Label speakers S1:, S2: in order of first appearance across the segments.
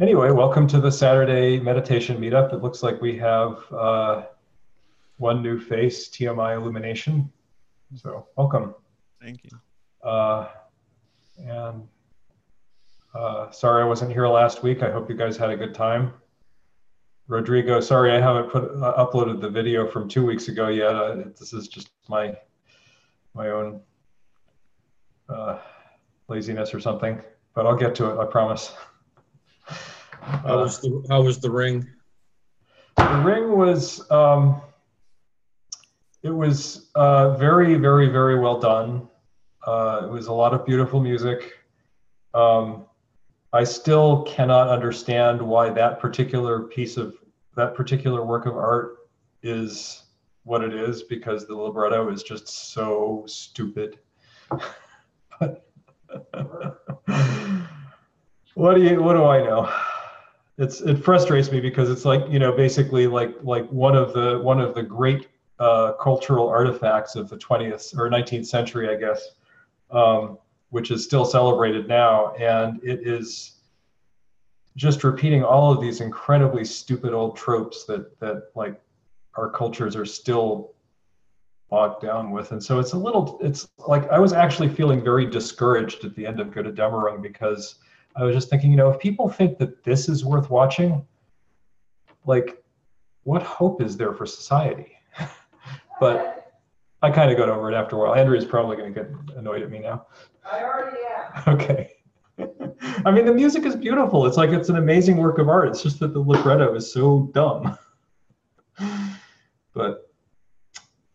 S1: Anyway, welcome to the Saturday meditation meetup. It looks like we have uh, one new face, TMI Illumination. So, welcome.
S2: Thank you.
S1: Uh, and uh, sorry I wasn't here last week. I hope you guys had a good time. Rodrigo, sorry I haven't put uh, uploaded the video from two weeks ago yet. Uh, this is just my my own uh, laziness or something, but I'll get to it. I promise.
S3: How was the How was the ring?
S1: The ring was um, it was uh, very very very well done. Uh, it was a lot of beautiful music. Um, I still cannot understand why that particular piece of that particular work of art is what it is because the libretto is just so stupid. what do you what do I know? It's it frustrates me because it's like you know basically like like one of the one of the great uh, cultural artifacts of the 20th or 19th century, I guess, um, which is still celebrated now, and it is just repeating all of these incredibly stupid old tropes that that like our cultures are still bogged down with and so it's a little it's like i was actually feeling very discouraged at the end of Götterdämmerung because i was just thinking you know if people think that this is worth watching like what hope is there for society but i kind of got over it after a while andrea's probably going to get annoyed at me now
S4: I already am.
S1: okay I mean, the music is beautiful. It's like it's an amazing work of art. It's just that the libretto is so dumb. but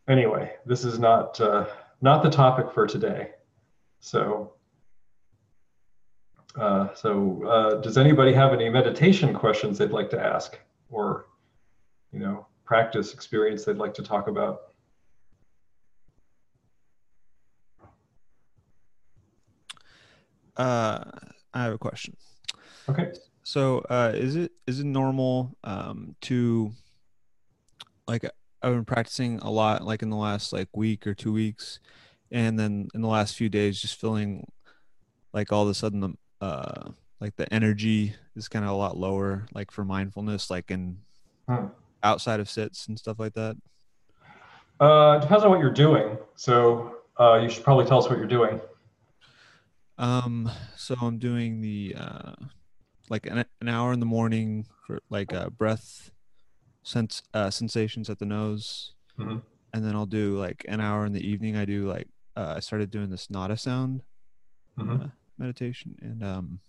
S1: anyway, this is not uh, not the topic for today. So, uh, so uh, does anybody have any meditation questions they'd like to ask, or you know, practice experience they'd like to talk about?
S2: Uh, I have a question.
S1: Okay.
S2: So, uh, is it is it normal um, to like I've been practicing a lot, like in the last like week or two weeks, and then in the last few days, just feeling like all of a sudden the uh, like the energy is kind of a lot lower, like for mindfulness, like in
S1: Hmm.
S2: outside of sits and stuff like that.
S1: Uh, depends on what you're doing. So uh, you should probably tell us what you're doing.
S2: Um, so I'm doing the uh, like an, an hour in the morning for like uh, breath sense uh, sensations at the nose,
S1: Mhm.
S2: and then I'll do like an hour in the evening. I do like uh, I started doing this nada sound
S1: Mhm.
S2: uh, meditation, and um,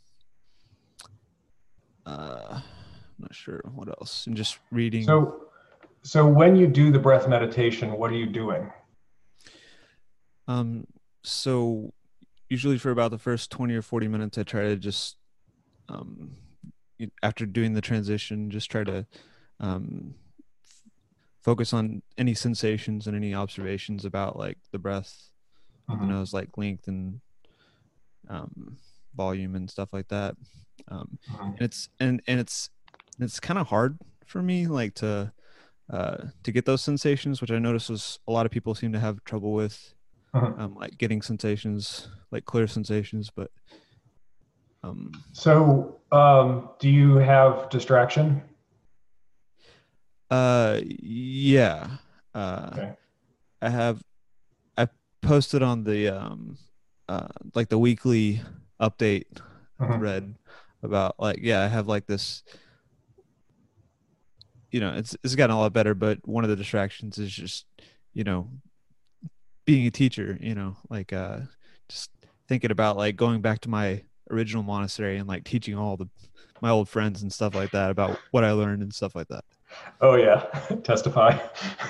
S2: uh, I'm not sure what else, and just reading.
S1: So, so when you do the breath meditation, what are you doing?
S2: Um, so usually for about the first 20 or 40 minutes, I try to just, um, after doing the transition, just try to um, f- focus on any sensations and any observations about like the breath, the
S1: Mhm.
S2: nose, like length and um, volume and stuff like that. Um,
S1: Mhm.
S2: and it's and and it's it's kind of hard for me like to uh to get those sensations which i notice was a lot of people seem to have trouble with
S1: Mhm.
S2: um like getting sensations like clear sensations but um
S1: So, um, do you have distraction?
S2: uh yeah uh
S1: Okay.
S2: i have i posted on the um uh like the weekly update
S1: Mhm.
S2: thread about like yeah i have like this you know it's it's gotten a lot better but one of the distractions is just you know being a teacher you know like uh just thinking about like going back to my original monastery and like teaching all the my old friends and stuff like that about what i learned and stuff like that
S1: Oh yeah, testify.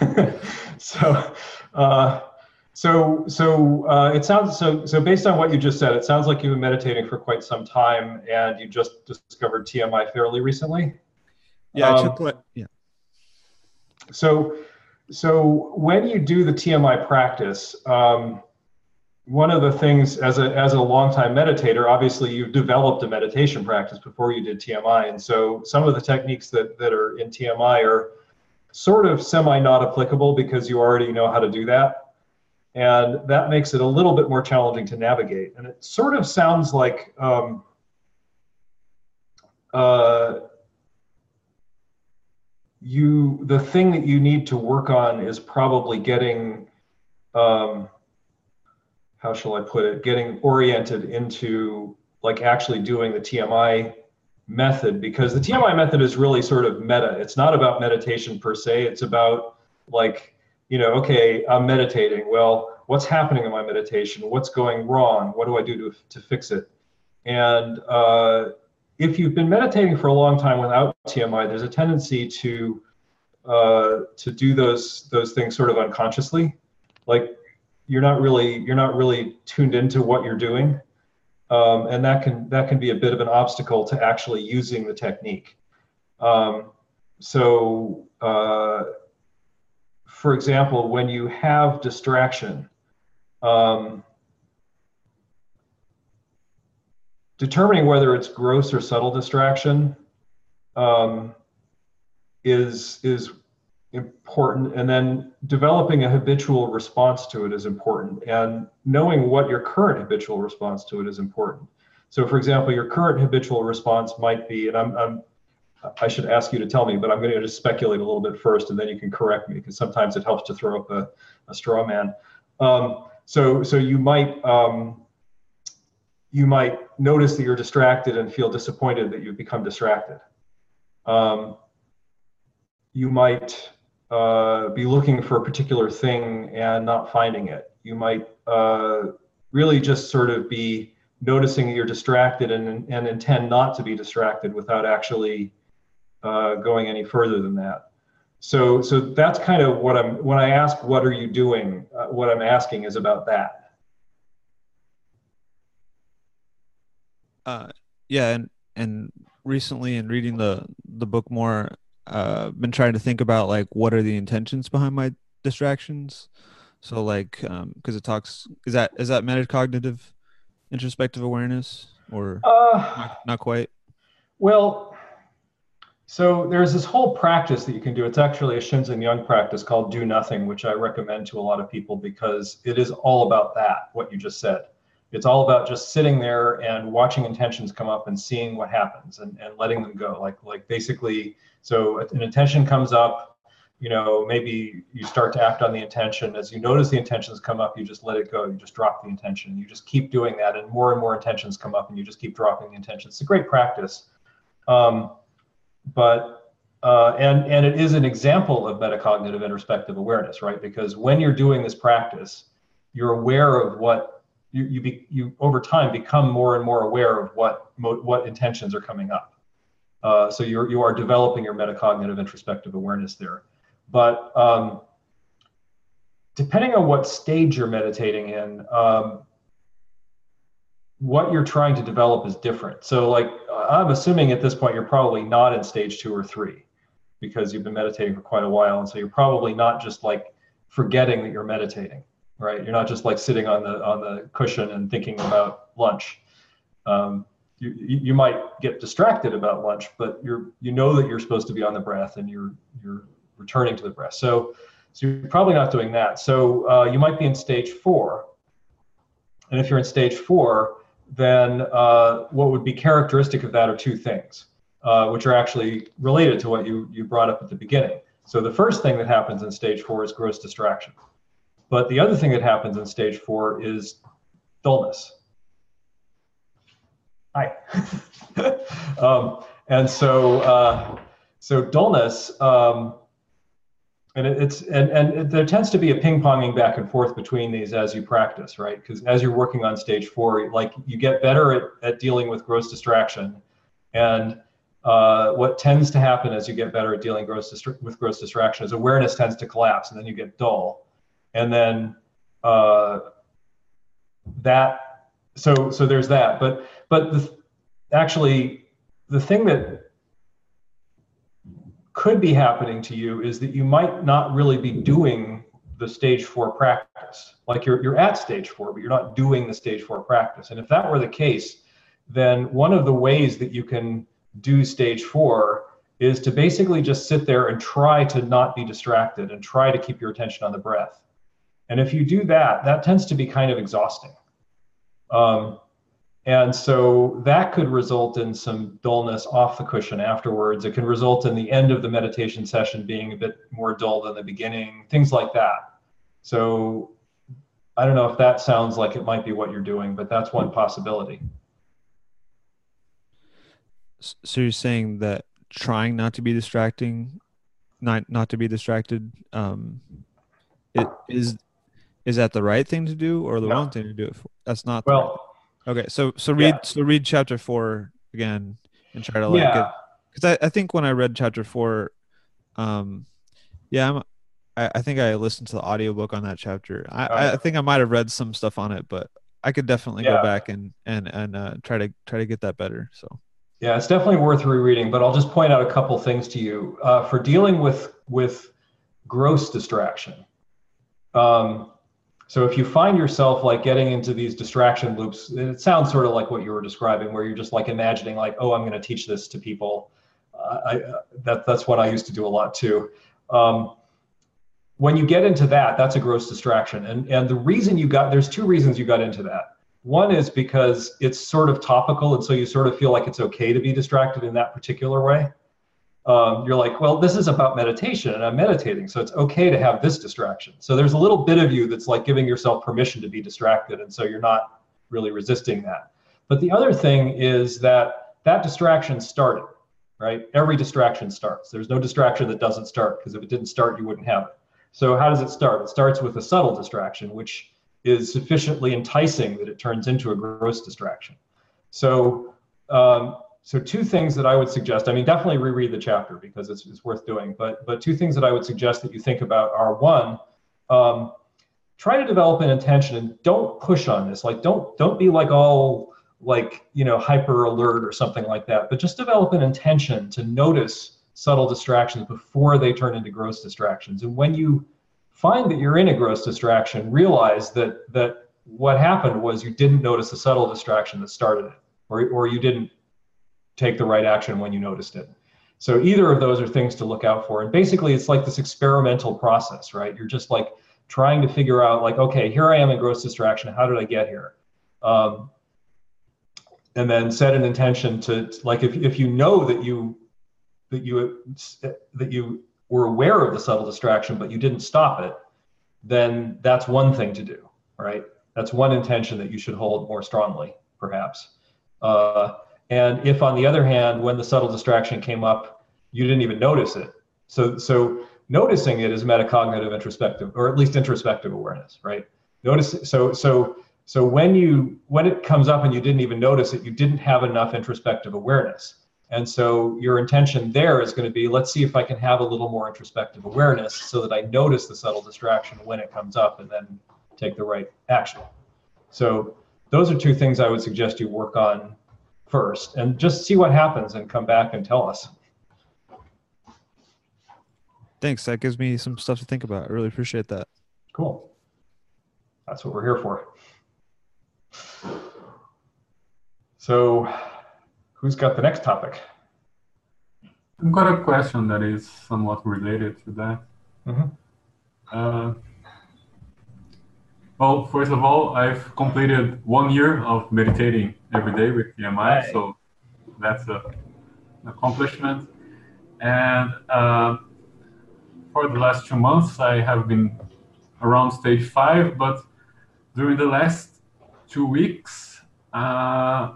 S1: so, uh, so, so uh, it sounds so. So based on what you just said, it sounds like you've been meditating for quite some time, and you just discovered TMI fairly recently.
S2: yeah i
S1: Um,
S2: took like yeah
S1: So, so when you do the TMI practice, um, one of the things as a as a longtime meditator, obviously you've developed a meditation practice before you did TMI, and so some of the techniques that that are in TMI are sort of semi not applicable because you already know how to do that, and that makes it a little bit more challenging to navigate. And it sort of sounds like um, uh, you the thing that you need to work on is probably getting um, how shall I put it? Getting oriented into like actually doing the TMI method because the TMI method is really sort of meta. It's not about meditation per se. It's about like you know, okay, I'm meditating. Well, what's happening in my meditation? What's going wrong? What do I do to, to fix it? And uh, if you've been meditating for a long time without TMI, there's a tendency to uh, to do those those things sort of unconsciously, like you're not really you're not really tuned into what you're doing, um, and that can that can be a bit of an obstacle to actually using the technique. Um, so, uh, for example, when you have distraction, um, determining whether it's gross or subtle distraction um, is is important. And then developing a habitual response to it is important. And knowing what your current habitual response to it is important. So for example your current habitual response might be and i'm, I'm i should ask you to tell me but i'm going to just speculate a little bit first and then you can correct me because sometimes it helps to throw up a, a straw man um, so so you might um, you might notice that you're distracted and feel disappointed that you've become distracted. Um, you might uh, be looking for a particular thing and not finding it. You might uh, really just sort of be noticing that you're distracted and, and intend not to be distracted without actually uh, going any further than that. So, so that's kind of what I'm, when I ask, what are you doing? Uh, what I'm asking is about that.
S2: Uh, yeah, and and recently in reading the the book more, uh, been trying to think about like what are the intentions behind my distractions. So like, um, because it talks is that is that metacognitive introspective awareness or uh, not, not quite?
S1: Well, so there's this whole practice that you can do. It's actually a Shinzen Young practice called do nothing, which I recommend to a lot of people because it is all about that, what you just said. It's all about just sitting there and watching intentions come up and seeing what happens and, and letting them go. Like like basically, so an intention comes up, you know, maybe you start to act on the intention. As you notice the intentions come up, you just let it go. You just drop the intention. You just keep doing that, and more and more intentions come up, and you just keep dropping the intention. It's a great practice. Um, but uh, and and it is an example of metacognitive introspective awareness, right? Because when you're doing this practice, you're aware of what you you, be, you over time become more and more aware of what what intentions are coming up. Uh, so you're you are developing your metacognitive introspective awareness there, but um, depending on what stage you're meditating in, um, what you're trying to develop is different. So like I'm assuming at this point you're probably not in stage two or three because you've been meditating for quite a while, and so you're probably not just like forgetting that you're meditating right? You're not just like sitting on the on the cushion and thinking about lunch. Um, you, you might get distracted about lunch, but you're you know that you're supposed to be on the breath and you're you're returning to the breath. So so you're probably not doing that. So uh, you might be in stage four. And if you're in stage four, then uh, what would be characteristic of that are two things, uh, which are actually related to what you, you brought up at the beginning. So the first thing that happens in stage four is gross distraction. But the other thing that happens in stage four is dullness. Hi. um, and so, uh, so dullness, um, and it's and and it, there tends to be a ping ponging back and forth between these as you practice, right? Because as you're working on stage four, like you get better at, at dealing with gross distraction, and uh, what tends to happen as you get better at dealing gross distra- with gross distraction is awareness tends to collapse, and then you get dull. And then uh, that so so there's that. But but the, actually the thing that could be happening to you is that you might not really be doing the stage four practice. Like you're, you're at stage four but you're not doing the stage four practice. And if that were the case then one of the ways that you can do stage four is to basically just sit there and try to not be distracted and try to keep your attention on the breath. And if you do that, that tends to be kind of exhausting. Um, And so that could result in some dullness off the cushion afterwards. It can result in the end of the meditation session being a bit more dull than the beginning, things like that. So I don't know if that sounds like it might be what you're doing, but that's one possibility.
S2: So you're saying that trying not to be distracting, not not to be distracted, um, it is is that the right thing to do or the
S1: No.
S2: wrong thing to do it for? That's not
S1: Well,
S2: Okay, so so read
S1: Yeah.
S2: so read chapter four again and try to like
S1: yeah,
S2: because I, I think when I read chapter four, um, yeah, I'm, I I think I listened to the audiobook on that chapter. I I- I think I might have read some stuff on it, but I could definitely
S1: Yeah.
S2: go back and and and uh, try to try to get that better. So
S1: yeah, it's definitely worth rereading. But I'll just point out a couple things to you uh, for dealing with with gross distraction. Um, so if you find yourself like getting into these distraction loops, it sounds sort of like what you were describing, where you're just like imagining like, oh, I'm going to teach this to people. Uh, I, uh, that that's what I used to do a lot too. Um, when you get into that, that's a gross distraction, and and the reason you got there's two reasons you got into that. One is because it's sort of topical, and so you sort of feel like it's okay to be distracted in that particular way. Um, you're like, well, this is about meditation, and I'm meditating, so it's okay to have this distraction. So there's a little bit of you that's like giving yourself permission to be distracted, and so you're not really resisting that. But the other thing is that that distraction started, right? Every distraction starts. There's no distraction that doesn't start because if it didn't start, you wouldn't have it. So how does it start? It starts with a subtle distraction, which is sufficiently enticing that it turns into a gross distraction. So, um, so two things that I would suggest. I mean, definitely reread the chapter because it's, it's worth doing. But but two things that I would suggest that you think about are one, um, try to develop an intention and don't push on this. Like don't don't be like all like you know hyper alert or something like that. But just develop an intention to notice subtle distractions before they turn into gross distractions. And when you find that you're in a gross distraction, realize that that what happened was you didn't notice the subtle distraction that started it, or or you didn't take the right action when you noticed it. So either of those are things to look out for. And basically, it's like this experimental process, right? You're just like trying to figure out, like, okay, here I am in gross distraction. How did I get here? Um, and then set an intention to, like, if if you know that you that you that you were aware of the subtle distraction, but you didn't stop it, then that's one thing to do, right? That's one intention that you should hold more strongly, perhaps. Uh, and if, on the other hand, when the subtle distraction came up, you didn't even notice it. So, so noticing it is metacognitive introspective, or at least introspective awareness, right? Notice. So, so, so when you when it comes up and you didn't even notice it, you didn't have enough introspective awareness. And so your intention there is going to be, let's see if I can have a little more introspective awareness so that I notice the subtle distraction when it comes up and then take the right action. So those are two things I would suggest you work on first and just see what happens and come back and tell us.
S2: thanks. That gives me some stuff to think about. I really appreciate that.
S1: Cool. That's what we're here for. So who's got the next topic?
S5: I've got a question that is somewhat related to that.
S1: Mhm.
S5: Uh, well, first of all, I've completed one year of meditating every day with TMI,
S1: Right.
S5: so that's a, an accomplishment. And uh, for the last two months, I have been around stage five, but during the last two weeks, uh,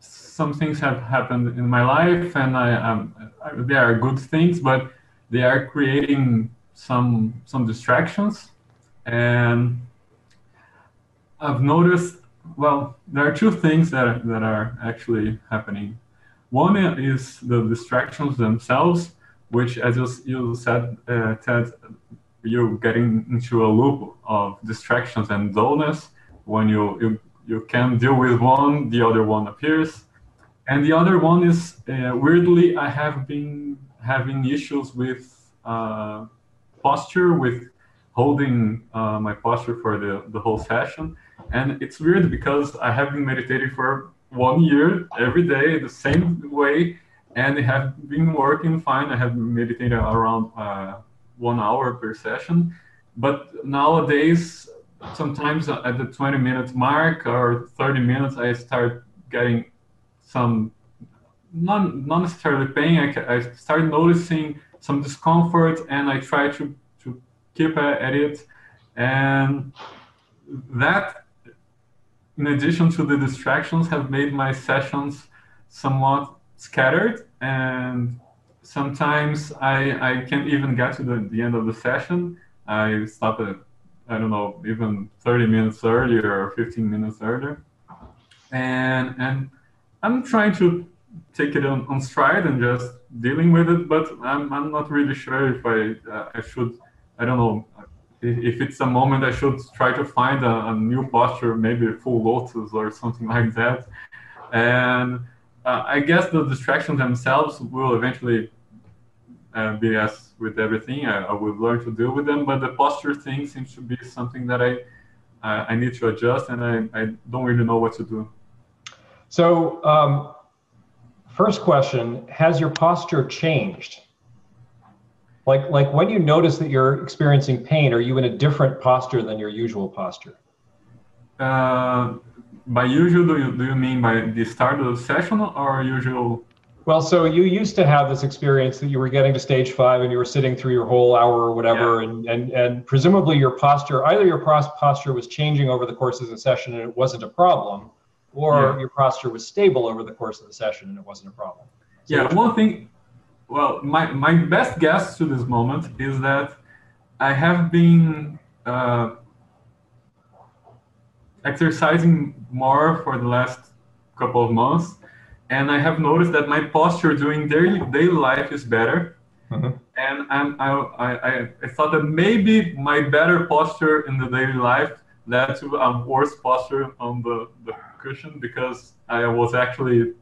S5: some things have happened in my life, and I, um, I, they are good things, but they are creating some some distractions. And I've noticed, well, there are two things that are, that are actually happening. One is the distractions themselves, which, as you, you said, uh, Ted, you're getting into a loop of distractions and dullness. When you, you you can deal with one, the other one appears. And the other one is uh, weirdly, I have been having issues with uh, posture, with holding uh, my posture for the, the whole session. And it's weird because I have been meditating for one year every day the same way, and it has been working fine. I have meditated around uh, one hour per session. But nowadays, sometimes at the 20 minute mark or 30 minutes, I start getting some not not necessarily pain. I, I started noticing some discomfort, and I try to to keep at it, and that, in addition to the distractions, have made my sessions somewhat scattered, and sometimes I I can't even get to the, the end of the session. I stop at I don't know even 30 minutes earlier or 15 minutes earlier, and and I'm trying to take it on, on stride and just dealing with it. But I'm, I'm not really sure if I uh, I should I don't know if, it's a moment I should try to find a, a, new posture, maybe full lotus or something like that. And uh, I guess the distractions themselves will eventually uh, be as with everything. I, I will learn to deal with them, but the posture thing seems to be something that I I need to adjust, and I, I don't really know what to do.
S1: So um, First question, has your posture changed? Like, like when you notice that you're experiencing pain, are you in a different posture than your usual posture?
S5: Uh, by usual, do you, do you mean by the start of the session or usual?
S1: Well, so you used to have this experience that you were getting to stage five and you were sitting through your whole hour or whatever, yeah. and, and, and presumably your posture, either your posture was changing over the course of the session and it wasn't a problem, or yeah. your posture was stable over the course of the session and it wasn't a problem.
S5: So yeah, one thing, well, my, my best guess to this moment is that I have been uh, exercising more for the last couple of months, and I have noticed that my posture during daily, daily life is better. Mm-hmm. And I'm, I, I, I thought that maybe my better posture in the daily life led to a worse posture on the, the cushion because I was actually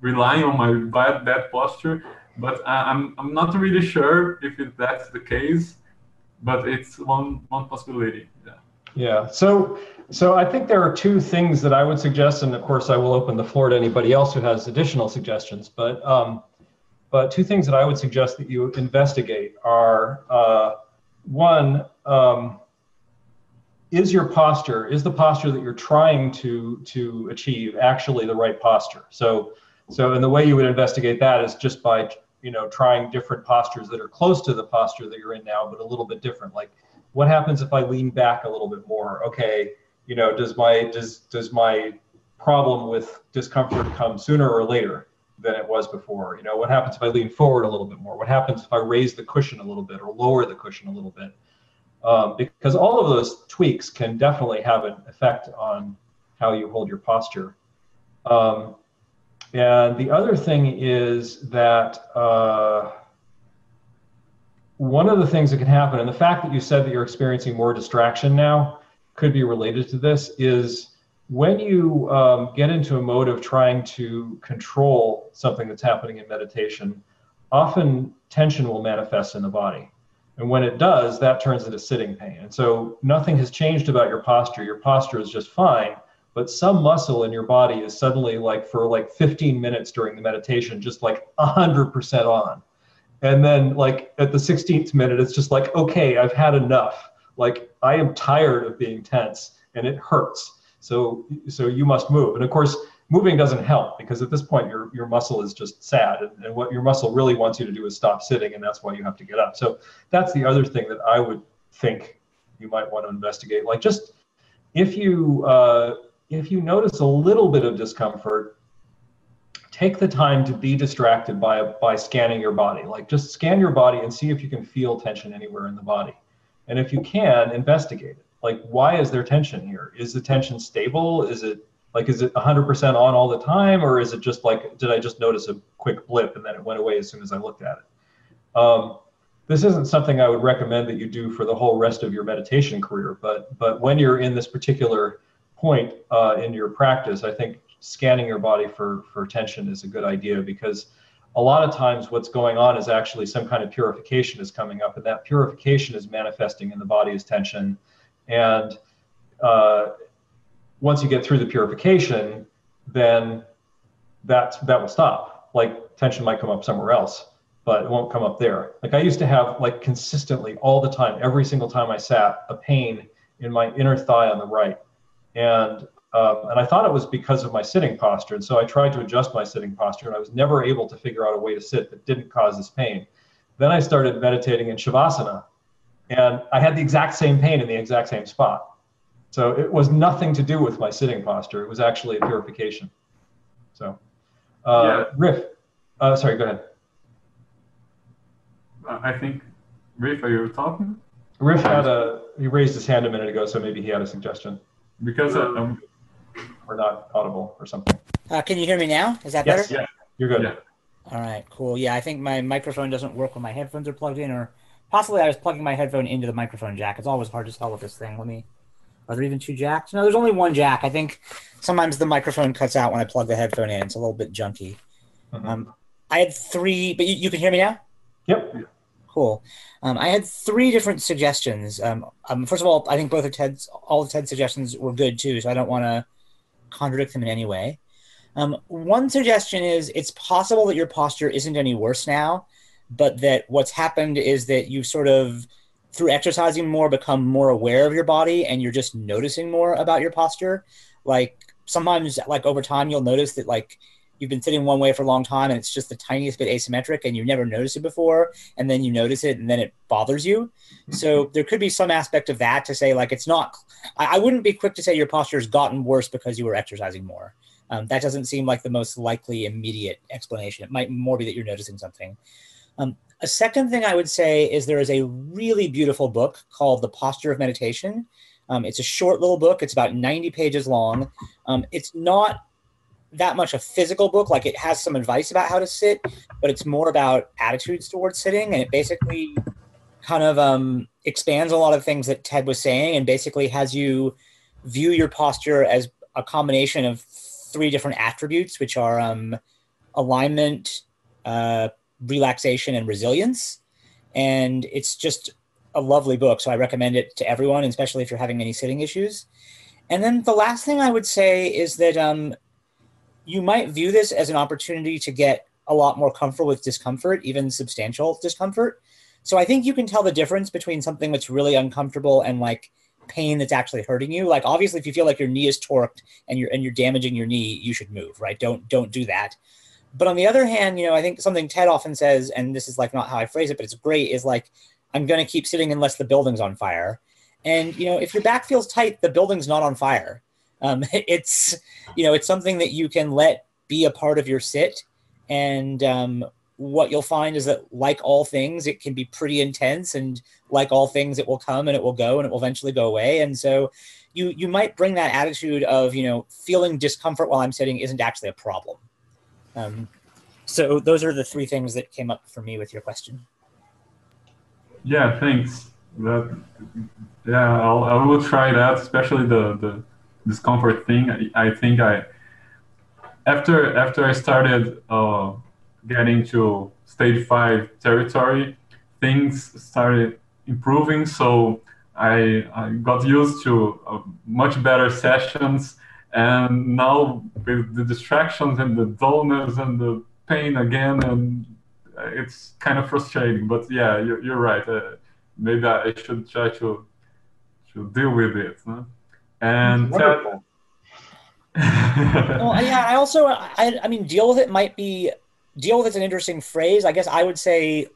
S5: relying on my bad, bad posture. But I'm, I'm not really sure if it, that's the case, but it's one, one possibility. Yeah.
S1: Yeah. So, so I think there are two things that I would suggest, and of course I will open the floor to anybody else who has additional suggestions. But, um, but two things that I would suggest that you investigate are uh, one, um, is your posture is the posture that you're trying to to achieve actually the right posture so so and the way you would investigate that is just by you know trying different postures that are close to the posture that you're in now but a little bit different. Like what happens if i lean back a little bit more? Okay you know does my does does my problem with discomfort come sooner or later than it was before? You know what happens if i lean forward a little bit more? What happens if i raise the cushion a little bit or lower the cushion a little bit? Um, because all of those tweaks can definitely have an effect on how you hold your posture. Um, and the other thing is that uh, one of the things that can happen, and the fact that you said that you're experiencing more distraction now could be related to this, is when you um, get into a mode of trying to control something that's happening in meditation, often tension will manifest in the body. And when it does, that turns into sitting pain. And so nothing has changed about your posture. Your posture is just fine, but some muscle in your body is suddenly like for like 15 minutes during the meditation, just like 100% on. And then like at the 16th minute, it's just like, okay, I've had enough. Like I am tired of being tense and it hurts. So, so you must move. And of course, moving doesn't help because at this point your your muscle is just sad and, and, what your muscle really wants you to do is stop sitting and that's why you have to get up so that's the other thing that i would think you might want to investigate like just if you uh, if you notice a little bit of discomfort take the time to be distracted by by scanning your body. Like just scan your body and see if you can feel tension anywhere in the body. And if you can investigate it. Like why is there tension here? Is the tension stable? Is it like, is it 100% on all the time, or is it just like, did I just notice a quick blip and then it went away as soon as I looked at it? Um, this isn't something I would recommend that you do for the whole rest of your meditation career, but but when you're in this particular point uh, in your practice, I think scanning your body for for tension is a good idea because a lot of times what's going on is actually some kind of purification is coming up, and that purification is manifesting in the body as tension, and uh, once you get through the purification, then that that will stop. Like tension might come up somewhere else, but it won't come up there. Like I used to have like consistently all the time, every single time I sat, a pain in my inner thigh on the right. And Um, and I thought it was because of my sitting posture. And so I tried to adjust my sitting posture, and I was never able to figure out a way to sit that didn't cause this pain. Then I started meditating in Shavasana, and I had the exact same pain in the exact same spot. So it was nothing to do with my sitting posture. It was actually a purification. So, uh,
S5: Yeah.
S1: Riff, uh, sorry, go ahead.
S5: I think, Riff, are you talking?
S1: Riff had a, he raised his hand a minute ago, so maybe he had a suggestion
S5: Because uh, um,
S1: or not audible or something.
S6: Uh, can you hear me now? Is that
S1: Yes.
S6: better?
S5: yeah,
S1: You're good.
S5: Yeah.
S6: All right, cool. Yeah, I think my microphone doesn't work when my headphones are plugged in, or possibly I was plugging my headphone into the microphone jack. It's always hard to tell with this thing. Let me. Are there even two jacks? No, there's only one jack. I think sometimes the microphone cuts out when I plug the headphone in. It's a little bit junky.
S1: Mhm.
S6: Um, I had three, but you, you can hear me now.
S1: Yep.
S6: Cool. Um, I had three different suggestions. Um, um, first of all, I think both of Ted's, all of Ted's suggestions were good too, so I don't want to contradict them in any way. Um, one suggestion is it's possible that your posture isn't any worse now, but that what's happened is that you've sort of, through exercising more, become more aware of your body and you're just noticing more about your posture. Like sometimes, like over time, you'll notice that like you've been sitting one way for a long time and it's just the tiniest bit asymmetric and you've never noticed it before and then you notice it and then it bothers you. So there could be some aspect of that to say like it's not i, I wouldn't be quick to say your posture has gotten worse because you were exercising more. Um, that doesn't seem like the most likely immediate explanation. It might more be that you're noticing something. Um, a second thing i would say is there is a really beautiful book called the posture of meditation. Um, it's a short little book. It's about 90 pages long. Um, it's not that much a physical book. Like it has some advice about how to sit, but it's more about attitudes towards sitting. And it basically kind of um, expands a lot of things that Ted was saying and basically has you view your posture as a combination of three different attributes, which are um, alignment, uh, relaxation, and resilience. And it's just a lovely book. So I recommend it to everyone, especially if you're having any sitting issues. And then the last thing I would say is that um, you might view this as an opportunity to get a lot more comfortable with discomfort, even substantial discomfort. So I think you can tell the difference between something that's really uncomfortable and like pain that's actually hurting you. Like obviously if you feel like your knee is torqued and you're and you're damaging your knee, you should move, right? Don't don't do that. But on the other hand, you know, I think something Ted often says, and this is like not how I phrase it, but it's great, is like, I'm gonna keep sitting unless the building's on fire. And you know, if your back feels tight, the building's not on fire. Um, it's you know, it's something that you can let be a part of your sit. And um, what you'll find is that, like all things, it can be pretty intense, and like all things, it will come and it will go, and it will eventually go away. And so, you you might bring that attitude of you know feeling discomfort while I'm sitting isn't actually a problem. Um, so those are the three things that came up for me with your question.
S5: yeah, thanks. That, yeah, I'll, I will try that, especially the, the discomfort thing. I, I think I, after after I started uh, getting to stage five territory, things started improving. So I, I got used to uh, much better sessions, and now with the distractions and the dullness and the pain again, and it's kind of frustrating. But yeah, you're, you're right. Uh, maybe I should try to to deal with it. Huh? And Ted,
S1: Wonderful.
S6: well, yeah. I also, I, I mean, deal with it might be deal with it's an interesting phrase. I guess I would say.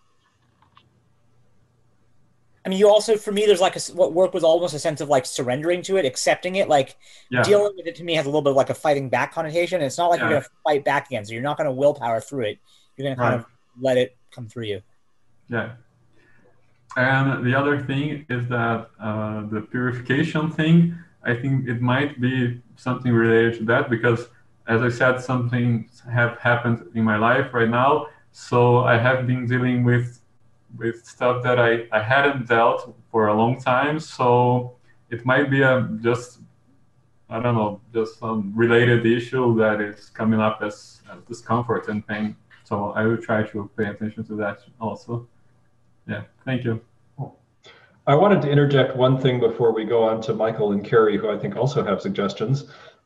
S6: I mean, you also, for me, there's like a, what work was almost a sense of like surrendering to it, accepting it. Like
S5: yeah,
S6: dealing with it to me has a little bit of like a fighting back connotation. It's not like you're going to fight back again, so you're not going to willpower through it. You're going to kind
S5: Right.
S6: of let it come through you.
S5: yeah. And the other thing is that uh, the purification thing. I think it might be something related to that because, as I said, something have happened in my life right now. So I have been dealing with with stuff that I, I hadn't dealt for a long time. So it might be a just I don't know, just some related issue that is coming up as, as discomfort and pain. So I will try to pay attention to that also. Yeah, thank you.
S1: I wanted to interject one thing before we go on to Michael and Carrie, who I think also have suggestions.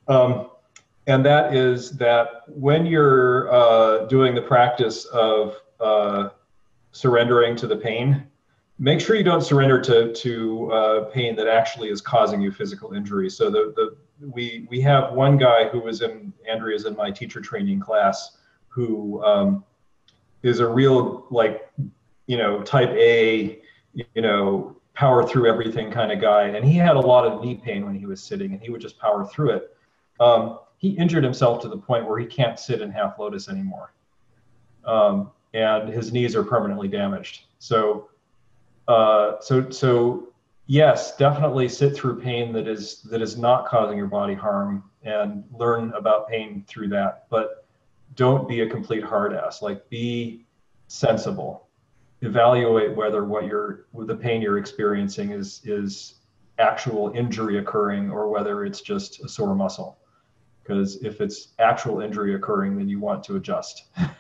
S1: Um, and that is that when you're uh, doing the practice of uh, surrendering to the pain, make sure you don't surrender to, to uh, pain that actually is causing you physical injury. So the, the, we we have one guy who was in Andrea's in my teacher training class who um, is a real like you know type A you know power through everything kind of guy. And he had a lot of knee pain when he was sitting and he would just power through it. Um, he injured himself to the point where he can't sit in half lotus anymore. Um, and his knees are permanently damaged. So uh, so so yes definitely sit through pain that is that is not causing your body harm and learn about pain through that. But don't be a complete hard ass. Like be sensible evaluate whether what you're the pain you're experiencing is is actual injury occurring or whether it's just a sore muscle. Because if it's actual injury occurring then you want to adjust.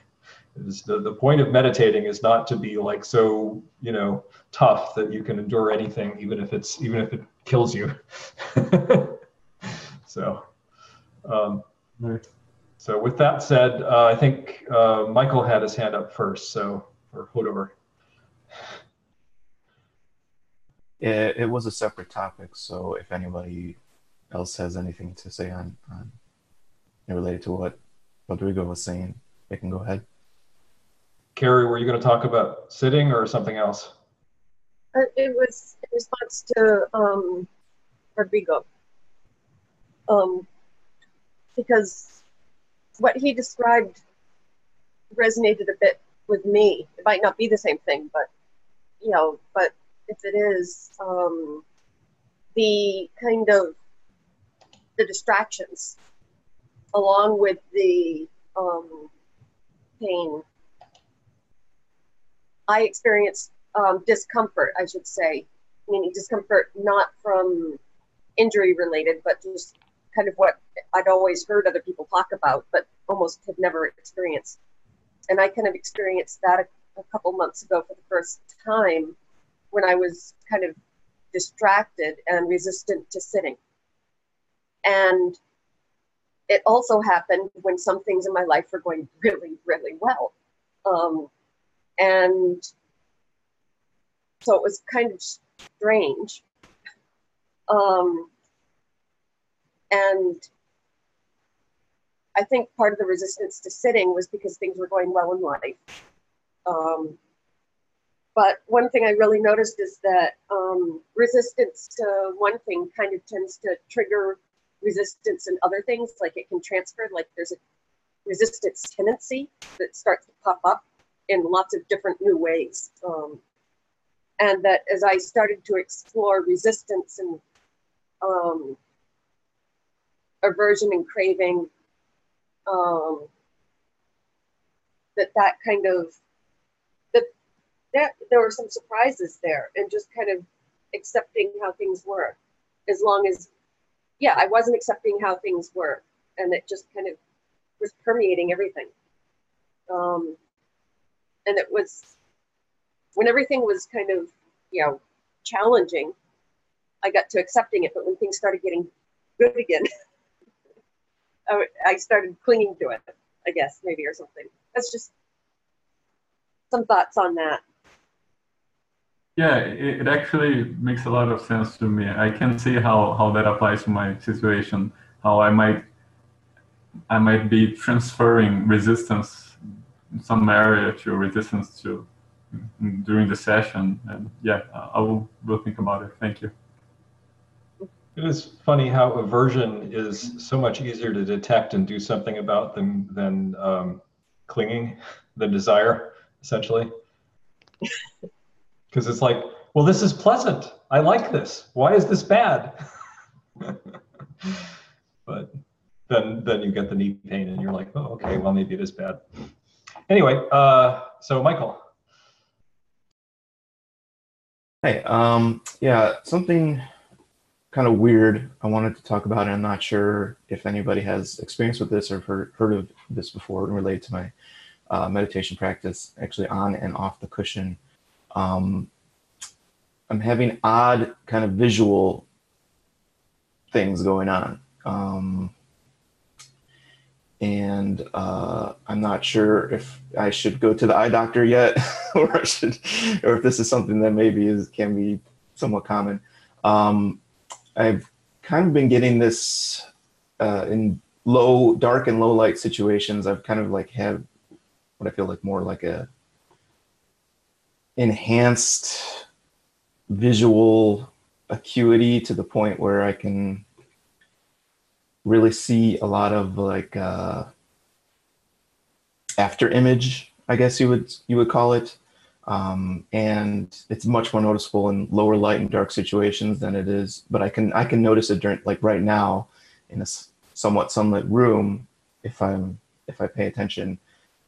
S1: The, the point of meditating is not to be like so you know tough that you can endure anything even if it's even if it kills you. So um, so with that said uh, i think uh, michael had his hand up first so or Hodor.
S7: It, it was a separate topic, so if anybody else has anything to say on, on related to what Rodrigo was saying, they can go ahead.
S1: Carrie, were you going to talk about sitting or something else?
S8: Uh, It was in response to um, Rodrigo. Um, because what he described resonated a bit with me. It might not be the same thing, but you know, but if it is, um, the kind of the distractions along with the um, pain. I experienced um, discomfort, I should say, meaning discomfort not from injury related, but just kind of what I'd always heard other people talk about, but almost had never experienced. And I kind of experienced that a, a couple months ago for the first time when I was kind of distracted and resistant to sitting. And it also happened when some things in my life were going really, really well. Um, and so it was kind of strange. Um, and I think part of the resistance to sitting was because things were going well in life. Um, but one thing I really noticed is that um, resistance to one thing kind of tends to trigger resistance in other things. Like it can transfer, like there's a resistance tendency that starts to pop up in lots of different new ways. Um, and that as I started to explore resistance and um, aversion and craving, um, that that kind of that there were some surprises there, and just kind of accepting how things were, as long as yeah, I wasn't accepting how things were, and it just kind of was permeating everything. Um, and it was when everything was kind of you know challenging i got to accepting it but when things started getting good again I- i started clinging to it i guess maybe or something. That's just some thoughts on that
S5: Yeah, it, it actually makes a lot of sense to me. I can see how, how that applies to my situation. How I might I might be transferring resistance in some area to resistance to during the session. And yeah, I will will think about it. Thank you.
S1: It is funny how aversion is so much easier to detect and do something about than than um, clinging, than desire, essentially. Because it's like, well, this is pleasant. I like this. Why is this bad? but then then you get the knee pain and you're like, oh, okay, well maybe it is bad. Anyway, uh, so Michael,
S7: Hey, um, yeah, something kind of weird I wanted to talk about, and I'm not sure if anybody has experience with this or heard, heard of this before related to my uh, meditation practice, actually on and off the cushion. Um, I'm having odd kind of visual things going on. Um, and uh, I'm not sure if I should go to the eye doctor yet, or I should, or if this is something that maybe is can be somewhat common. Um, I've kind of been getting this uh, in low, dark and low light situations. I've kind of like have what I feel like more like a enhanced visual acuity to the point where I can really see a lot of like uh, after image, I guess you would you would call it. Um, and it's much more noticeable in lower light and dark situations than it is. But I can I can notice it during like right now in a somewhat sunlit room if I'm if I pay attention.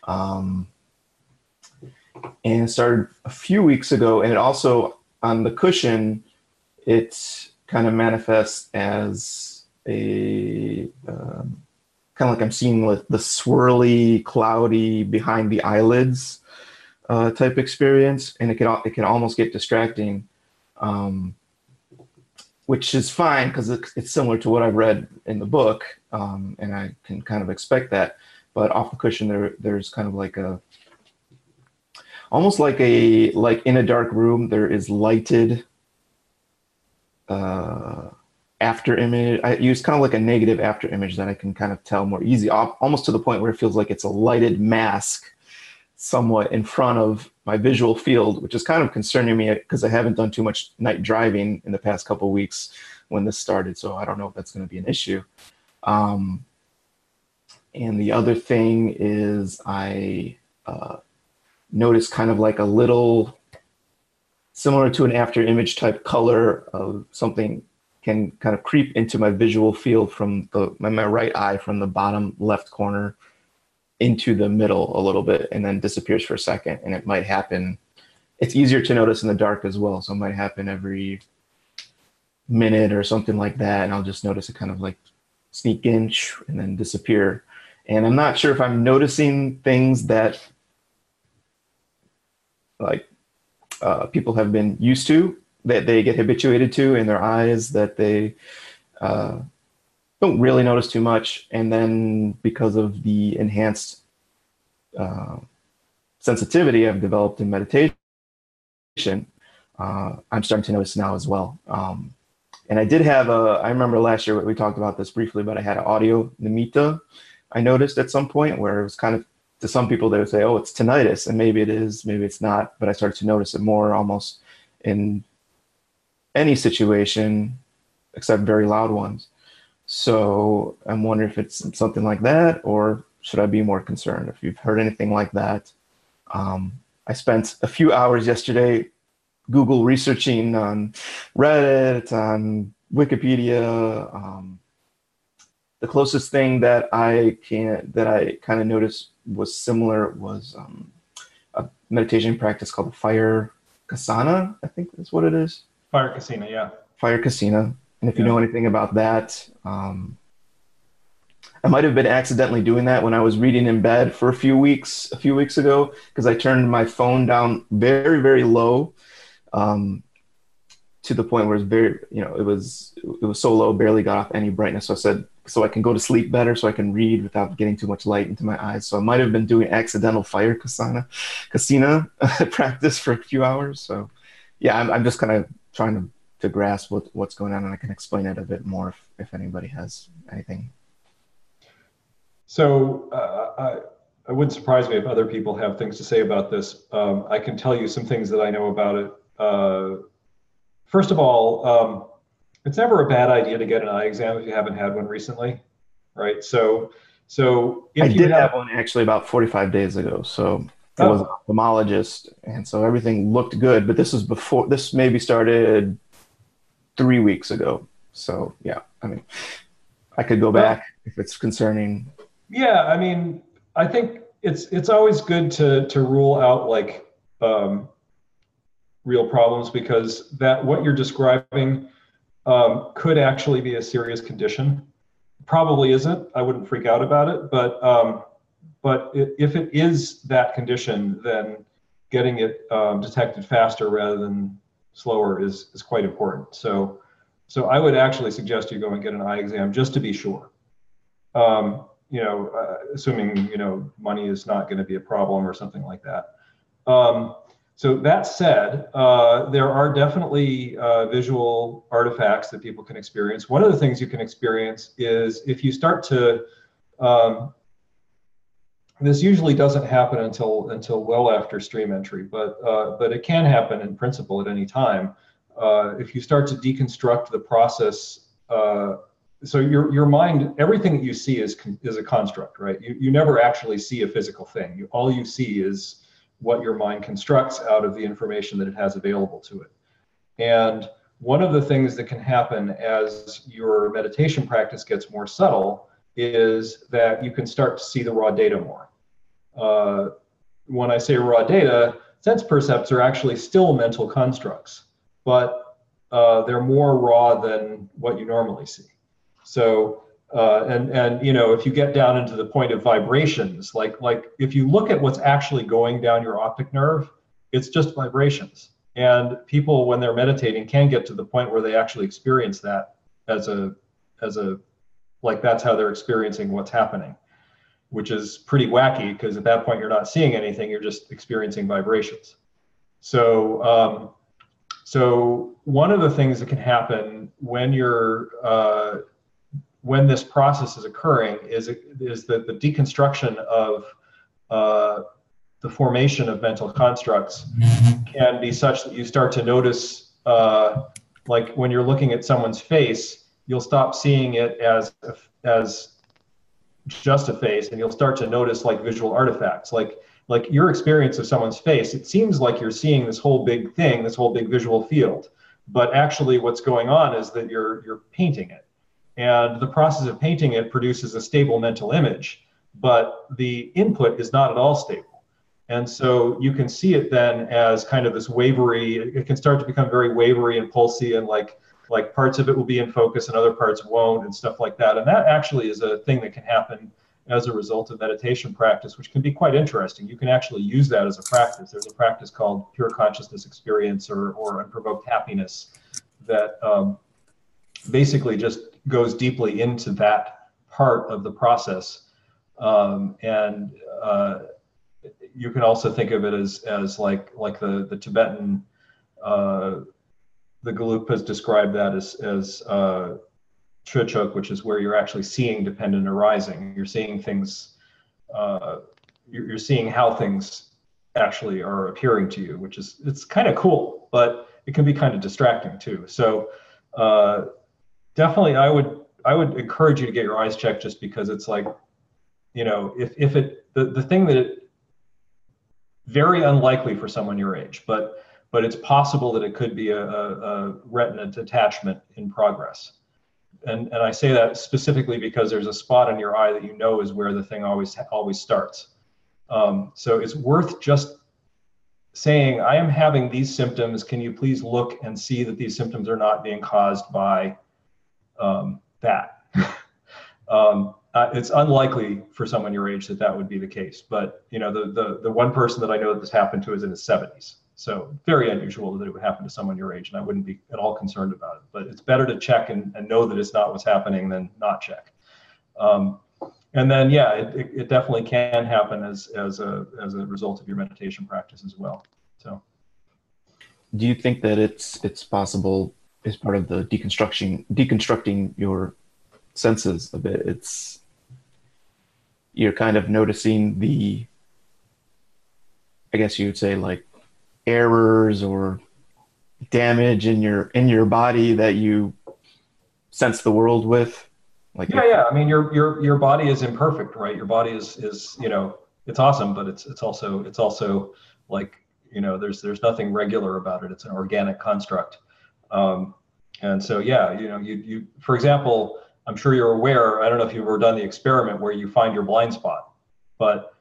S7: Um, and started a few weeks ago, and it also on the cushion, it kind of manifests as a um, kind of like I'm seeing the, the swirly, cloudy behind the eyelids uh, type experience, and it can it can almost get distracting, um, which is fine because it's, it's similar to what I've read in the book, um, and I can kind of expect that. But off the cushion, there there's kind of like a almost like a like in a dark room there is lighted uh after image i use kind of like a negative after image that i can kind of tell more easy almost to the point where it feels like it's a lighted mask somewhat in front of my visual field which is kind of concerning me because i haven't done too much night driving in the past couple weeks when this started so i don't know if that's going to be an issue. Um, and the other thing is i uh, notice kind of like a little similar to an after image type color of something can kind of creep into my visual field from the my, right eye from the bottom left corner into the middle a little bit and then disappears for a second and it might happen. It's easier to notice in the dark as well. So it might happen every minute or something like that. And i'll just notice it kind of like sneak in and then disappear. And i'm not sure if i'm noticing things that like uh, people have been used to that they get habituated to in their eyes that they uh, don't really notice too much. And then because of the enhanced uh, sensitivity i've developed in meditation uh, i'm starting to notice now as well. Um, and i did have a i remember last year we talked about this briefly but i had an audio nimitta i noticed at some point where it was kind of to some people they would say, "Oh, it's tinnitus," and maybe it is, maybe it's not. But I started to notice it more almost in any situation except very loud ones. So I'm wondering if it's something like that, or should I be more concerned? If you've heard anything like that, um, I spent a few hours yesterday Google researching on Reddit, on Wikipedia. Um, the closest thing that I can that I kind of noticed was similar was um, a meditation practice called Fire Kasana. I think that's what it is.
S1: Fire Kasina, yeah.
S7: Fire Kasina. And if you know anything about that, um, I might have been accidentally doing that when I was reading in bed for a few weeks, a few weeks ago, because I turned my phone down very, very low, um, to the point where it's very, you know, it was it was so low, barely got off any brightness. So I said, so I can go to sleep better, so I can read without getting too much light into my eyes. So I might have been doing accidental fire kasana, kasina practice for a few hours. So yeah, I'm, I'm just kind of trying to, to grasp what, what's going on, and I can explain it a bit more if, if anybody has anything.
S1: So uh, I, it wouldn't surprise me if other people have things to say about this. Um, I can tell you some things that I know about it. Uh, first of all, um, it's never a bad idea to get an eye exam if you haven't had one recently, right? So, so if
S7: I
S1: you
S7: did have one actually about 45 days ago. So it was an
S1: Oh.
S7: ophthalmologist, and so everything looked good. But this was before. This maybe started three weeks ago. So yeah, I mean, I could go back if it's concerning.
S1: Yeah, I mean, I think it's it's always good to to rule out like um, real problems because that what you're describing um, could actually be a serious condition. Probably isn't. I wouldn't freak out about it, but um, but if it is that condition, then getting it um, detected faster rather than slower is is quite important. So so I would actually suggest you go and get an eye exam just to be sure. Um, you know, uh, assuming you know money is not going to be a problem or something like that. Um, so that said, uh, there are definitely uh, visual artifacts that people can experience. One of the things you can experience is if you start to, um, this usually doesn't happen until until well after stream entry, but uh, but it can happen in principle at any time. Uh, if you start to deconstruct the process, uh, so your your mind, everything that you see is is a construct, right? You you never actually see a physical thing. You, all you see is what your mind constructs out of the information that it has available to it. And one of the things that can happen as your meditation practice gets more subtle is that you can start to see the raw data more. Uh, when I say raw data, sense percepts are actually still mental constructs, but uh, they're more raw than what you normally see. So uh, and and you know if you get down into the point of vibrations like like if you look at what's actually going down your optic nerve it's just vibrations. And people when they're meditating can get to the point where they actually experience that as a as a like that's how they're experiencing what's happening which is pretty wacky because at that point you're not seeing anything you're just experiencing vibrations. So um, so one of the things that can happen when you're uh, when this process is occurring is, is that the deconstruction of uh, the formation of mental constructs can be such that you start to notice, uh, like when you're looking at someone's face, you'll stop seeing it as as just a face, and you'll start to notice like visual artifacts, like like your experience of someone's face. It seems like you're seeing this whole big thing, this whole big visual field, but actually, what's going on is that you're you're painting it and the process of painting it produces a stable mental image, but the input is not at all stable. And so you can see it then as kind of this wavery, it can start to become very wavery and pulsy and like like parts of it will be in focus and other parts won't and stuff like that. And that actually is a thing that can happen as a result of meditation practice, which can be quite interesting. You can actually use that as a practice. There's a practice called pure consciousness experience or, or unprovoked happiness that um, basically just goes deeply into that part of the process. Um, and uh, you can also think of it as, as like, like the, the Tibetan, uh, the Gelug has described that as, as uh, Chöchuk, which is where you're actually seeing dependent arising. You're seeing things, uh, you're, you're seeing how things actually are appearing to you, which is, it's kind of cool, but it can be kind of distracting too. So uh, definitely i would i would encourage you to get your eyes checked just because it's like you know if, if it the, the thing that it, very unlikely for someone your age but but it's possible that it could be a, a, a retina detachment in progress. And and i say that specifically because there's a spot in your eye that you know is where the thing always always starts. Um, so it's worth just saying i am having these symptoms. Can you please look and see that these symptoms are not being caused by um, that. um, uh, it's unlikely for someone your age that that would be the case. But you know, the the the one person that I know that this happened to is in his 70s. So very unusual that it would happen to someone your age, and I wouldn't be at all concerned about it. But it's better to check and, and know that it's not what's happening than not check. Um, and then yeah, it, it definitely can happen as as a as a result of your meditation practice as well. So.
S7: Do you think that it's it's possible is part of the deconstruction deconstructing your senses a bit. It's you're kind of noticing the i guess you would say like errors or damage in your in your body that you sense the world with.
S1: Like yeah yeah. I mean your your your body is imperfect right? Your body is is you know it's awesome but it's it's also it's also like you know there's there's nothing regular about it. It's an organic construct um, and so, yeah, you know, you, you, for example, I'm sure you're aware, I don't know if you've ever done the experiment where you find your blind spot, but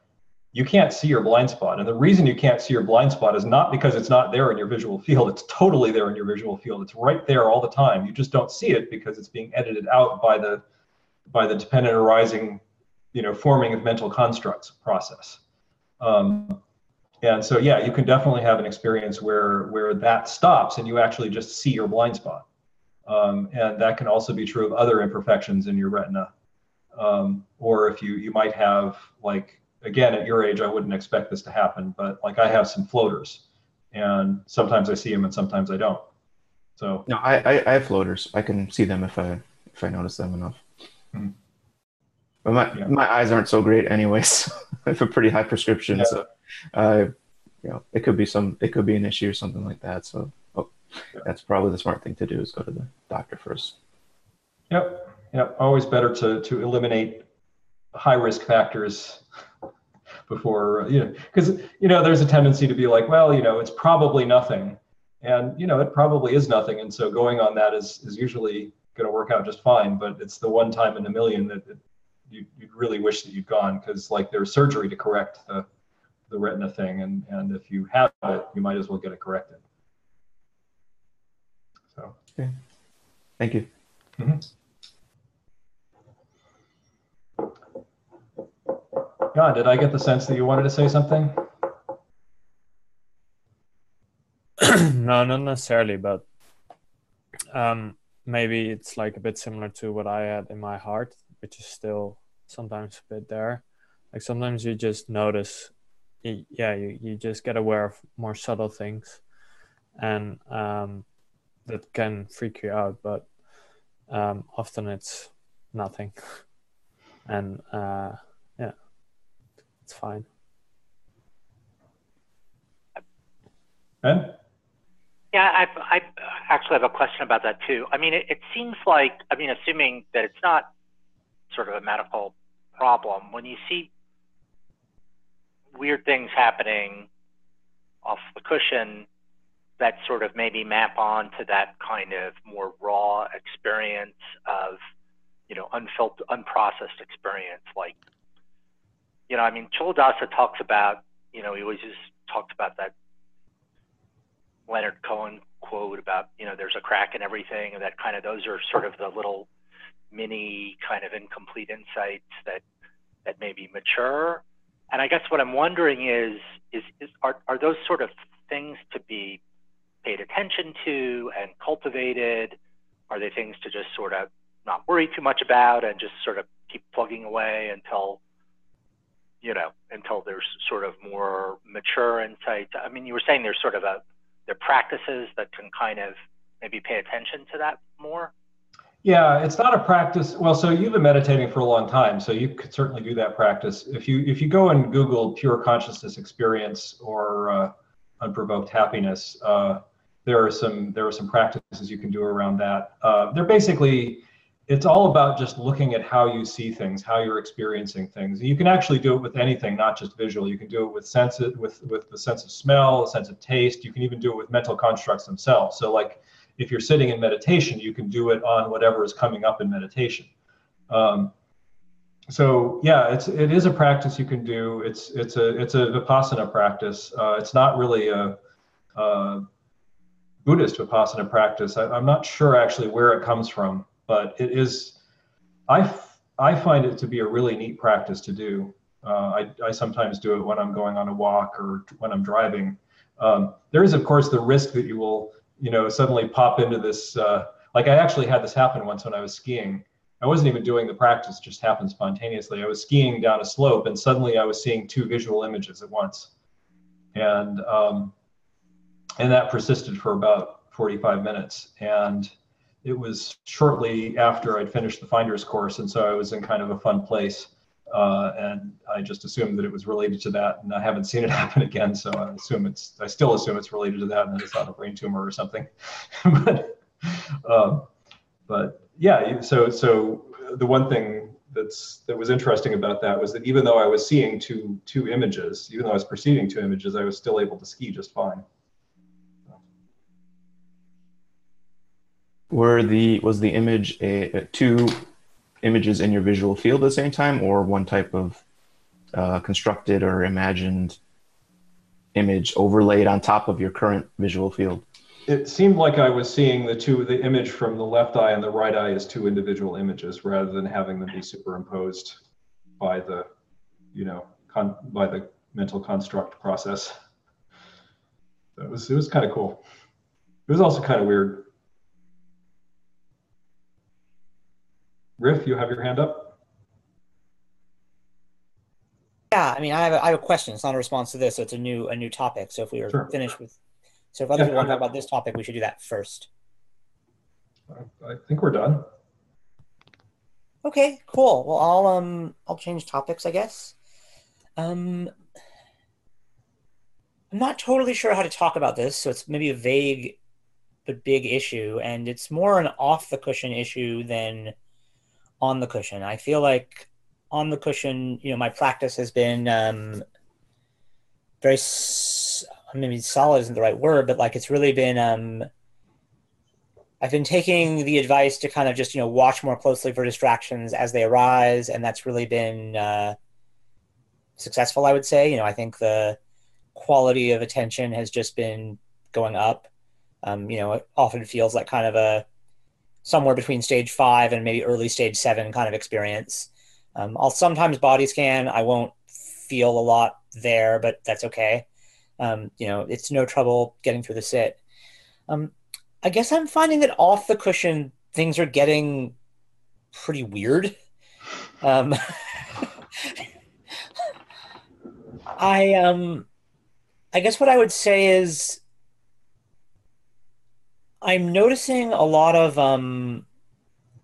S1: you can't see your blind spot. And the reason you can't see your blind spot is not because it's not there in your visual field. It's totally there in your visual field. It's right there all the time. You just don't see it because it's being edited out by the by the dependent arising, you know, forming of mental constructs process. Um, and so, yeah, you can definitely have an experience where where that stops and you actually just see your blind spot. Um, and that can also be true of other imperfections in your retina. Um, or if you you might have like again at your age, I wouldn't expect this to happen, but like I have some floaters, and sometimes I see them and sometimes I don't. So
S7: No, I, I, I have floaters. I can see them if I if I notice them enough.
S1: Hmm.
S7: But my
S1: Yeah.
S7: my eyes aren't so great anyways. I have a pretty high prescription,
S1: Yeah.
S7: so uh, you know, it could be some it could be an issue or something like that. So oh, that's probably the smart thing to do is go to the doctor first.
S1: Yep, yep. Always better to to eliminate high risk factors before you know, because you know there's a tendency to be like, well, you know, it's probably nothing, and you know it probably is nothing, and so going on that is is usually going to work out just fine. But it's the one time in a million that it, you you really wish that you'd gone because like there's surgery to correct the the retina thing, and and if you have it, you might as well get it corrected. So. Okay.
S7: Thank you.
S1: John, did I get the sense that you wanted to say something?
S9: no, not necessarily, but um, maybe it's like a bit similar to what I had in my heart, which is still sometimes a bit there. Like sometimes you just notice, y- yeah, you, you just get aware of more subtle things, and um, that can freak you out. But um, often it's nothing, and uh, yeah, it's fine.
S1: Ben?
S10: Yeah, I, I actually have a question about that too. I mean, it, it seems like, I mean, assuming that it's not sort of a medical problem, when you see weird things happening off the cushion that sort of maybe map on to that kind of more raw experience of, you know, unfiltered, unprocessed experience. Like, you know, I mean, Culadasa talks about, you know, he always just talked about that Leonard Cohen quote about, you know, there's a crack in everything, and that kind of those are sort of the little mini kind of incomplete insights that that maybe mature. And I guess what I'm wondering is, is, is are, are those sort of things to be paid attention to and cultivated? Are they things to just sort of not worry too much about and just sort of keep plugging away until, you know, until there's sort of more mature insights? I mean, you were saying there's sort of a there practices that can kind of maybe pay attention to that more?
S1: Yeah, it's not a practice. Well, so you've been meditating for a long time, so you could certainly do that practice. If you if you go and Google pure consciousness experience or uh, unprovoked happiness, uh, there are some there are some practices you can do around that. Uh, they're basically it's all about just looking at how you see things, how you're experiencing things. You can actually do it with anything, not just visual. You can do it with sense with with the sense of smell, a sense of taste. You can even do it with mental constructs themselves. So like if you're sitting in meditation, you can do it on whatever is coming up in meditation. Um, so yeah, it's it is a practice you can do. It's it's a it's a vipassana practice. Uh, it's not really a, a Buddhist vipassana practice. I, I'm not sure actually where it comes from, but it is. I I find it to be a really neat practice to do. Uh, I I sometimes do it when I'm going on a walk or when I'm driving. Um, there is of course the risk that you will you know suddenly pop into this. Uh, like I actually had this happen once when I was skiing. I wasn't even doing the practice, just happened spontaneously. I was skiing down a slope and suddenly I was seeing two visual images at once. And um, and that persisted for about 45 minutes. And it was shortly after I'd finished the Finders Course. And so I was in kind of a fun place. Uh, and I just assumed that it was related to that. And I haven't seen it happen again. So I assume it's, I still assume it's related to that and it's not a brain tumor or something. but, um, but yeah, so so the one thing that's that was interesting about that was that even though I was seeing two two images, even though I was perceiving two images, I was still able to ski just fine.
S7: Were the was the image a, a two images in your visual field at the same time, or one type of uh, constructed or imagined image overlaid on top of your current visual field?
S1: It seemed like I was seeing the two the image from the left eye and the right eye as two individual images rather than having them be superimposed by the you know con, by the mental construct process. So it was it was kind of cool. It was also kind of weird. Riff, you have your hand up.
S6: Yeah, I mean, I have a, I have a question. It's not a response to this, so it's a new a new topic. So if we were
S1: Sure.
S6: finished with So if other
S1: Yeah.
S6: people want to talk about this topic, we should do that first.
S1: I, I think we're done.
S6: Okay, cool. Well, I'll um I'll change topics, I guess. Um I'm not totally sure how to talk about this, so it's maybe a vague but big issue, and it's more an off the cushion issue than on the cushion. I feel like on the cushion, you know, my practice has been um very s- mean, solid isn't the right word, but like it's really been um I've been taking the advice to kind of just you know watch more closely for distractions as they arise, and that's really been uh, successful. I would say. You know, I think the quality of attention has just been going up. Um, you know, it often feels like kind of a somewhere between stage five and maybe early stage seven kind of experience. Um, I'll sometimes body scan. I won't feel a lot there, but that's okay. Um, you know, it's no trouble getting through the sit. Um, I guess I'm finding that off the cushion things are getting pretty weird. Um, I um, I guess what I would say is I'm noticing a lot of um,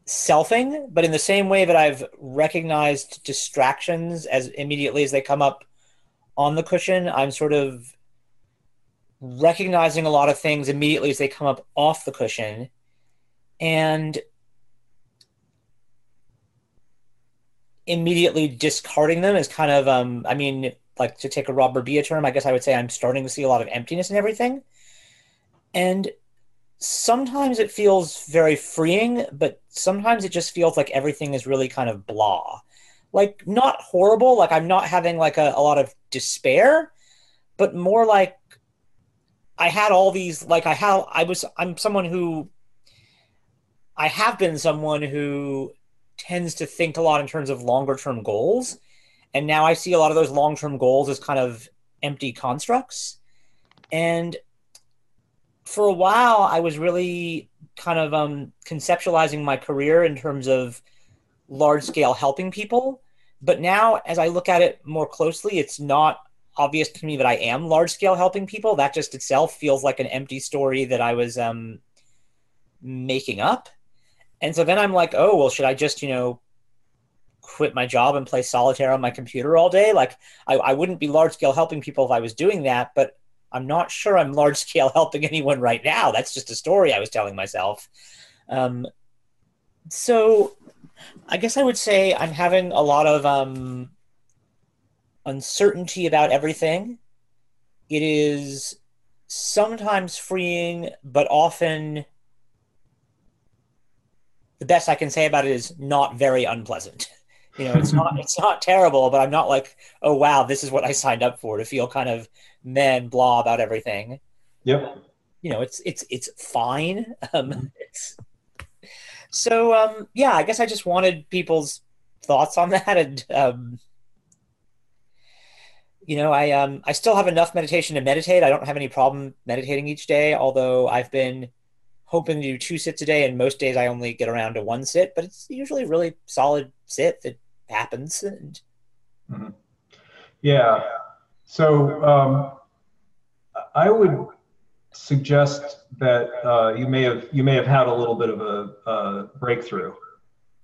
S6: selfing, but in the same way that I've recognized distractions as immediately as they come up on the cushion, I'm sort of recognizing a lot of things immediately as they come up off the cushion. And immediately discarding them is kind of um i mean like to take a Rob Burbea term i guess i would say i'm starting to see a lot of emptiness in everything. And sometimes it feels very freeing but sometimes it just feels like everything is really kind of blah. Like not horrible like i'm not having like a, a lot of despair but more like I had all these like I have I was I'm someone who I have been someone who tends to think a lot in terms of longer term goals and now I see a lot of those long term goals as kind of empty constructs. And for a while I was really kind of um, conceptualizing my career in terms of large scale helping people but now as I look at it more closely it's not obvious to me that I am large scale helping people. That just itself feels like an empty story that I was um, making up. And so then I'm like, oh, well, should I just, you know, quit my job and play solitaire on my computer all day? Like, I, I wouldn't be large scale helping people if I was doing that, but I'm not sure I'm large scale helping anyone right now. That's just a story I was telling myself. Um, so I guess I would say I'm having a lot of um, uncertainty about everything. It is sometimes freeing, but often the best I can say about it is not very unpleasant. You know, it's not it's not terrible, but I'm not like, oh wow, this is what I signed up for to feel kind of men blah about everything.
S1: Yep.
S6: You know, it's it's it's fine. Um, it's so um, yeah. I guess I just wanted people's thoughts on that, and um, you know, I um I still have enough meditation to meditate. I don't have any problem meditating each day, although I've been hoping to do two sits a day, and most days I only get around to one sit, but it's usually a really solid sit that happens. And
S1: Yeah. So um, I would suggest that uh, you may have you may have had a little bit of a, a breakthrough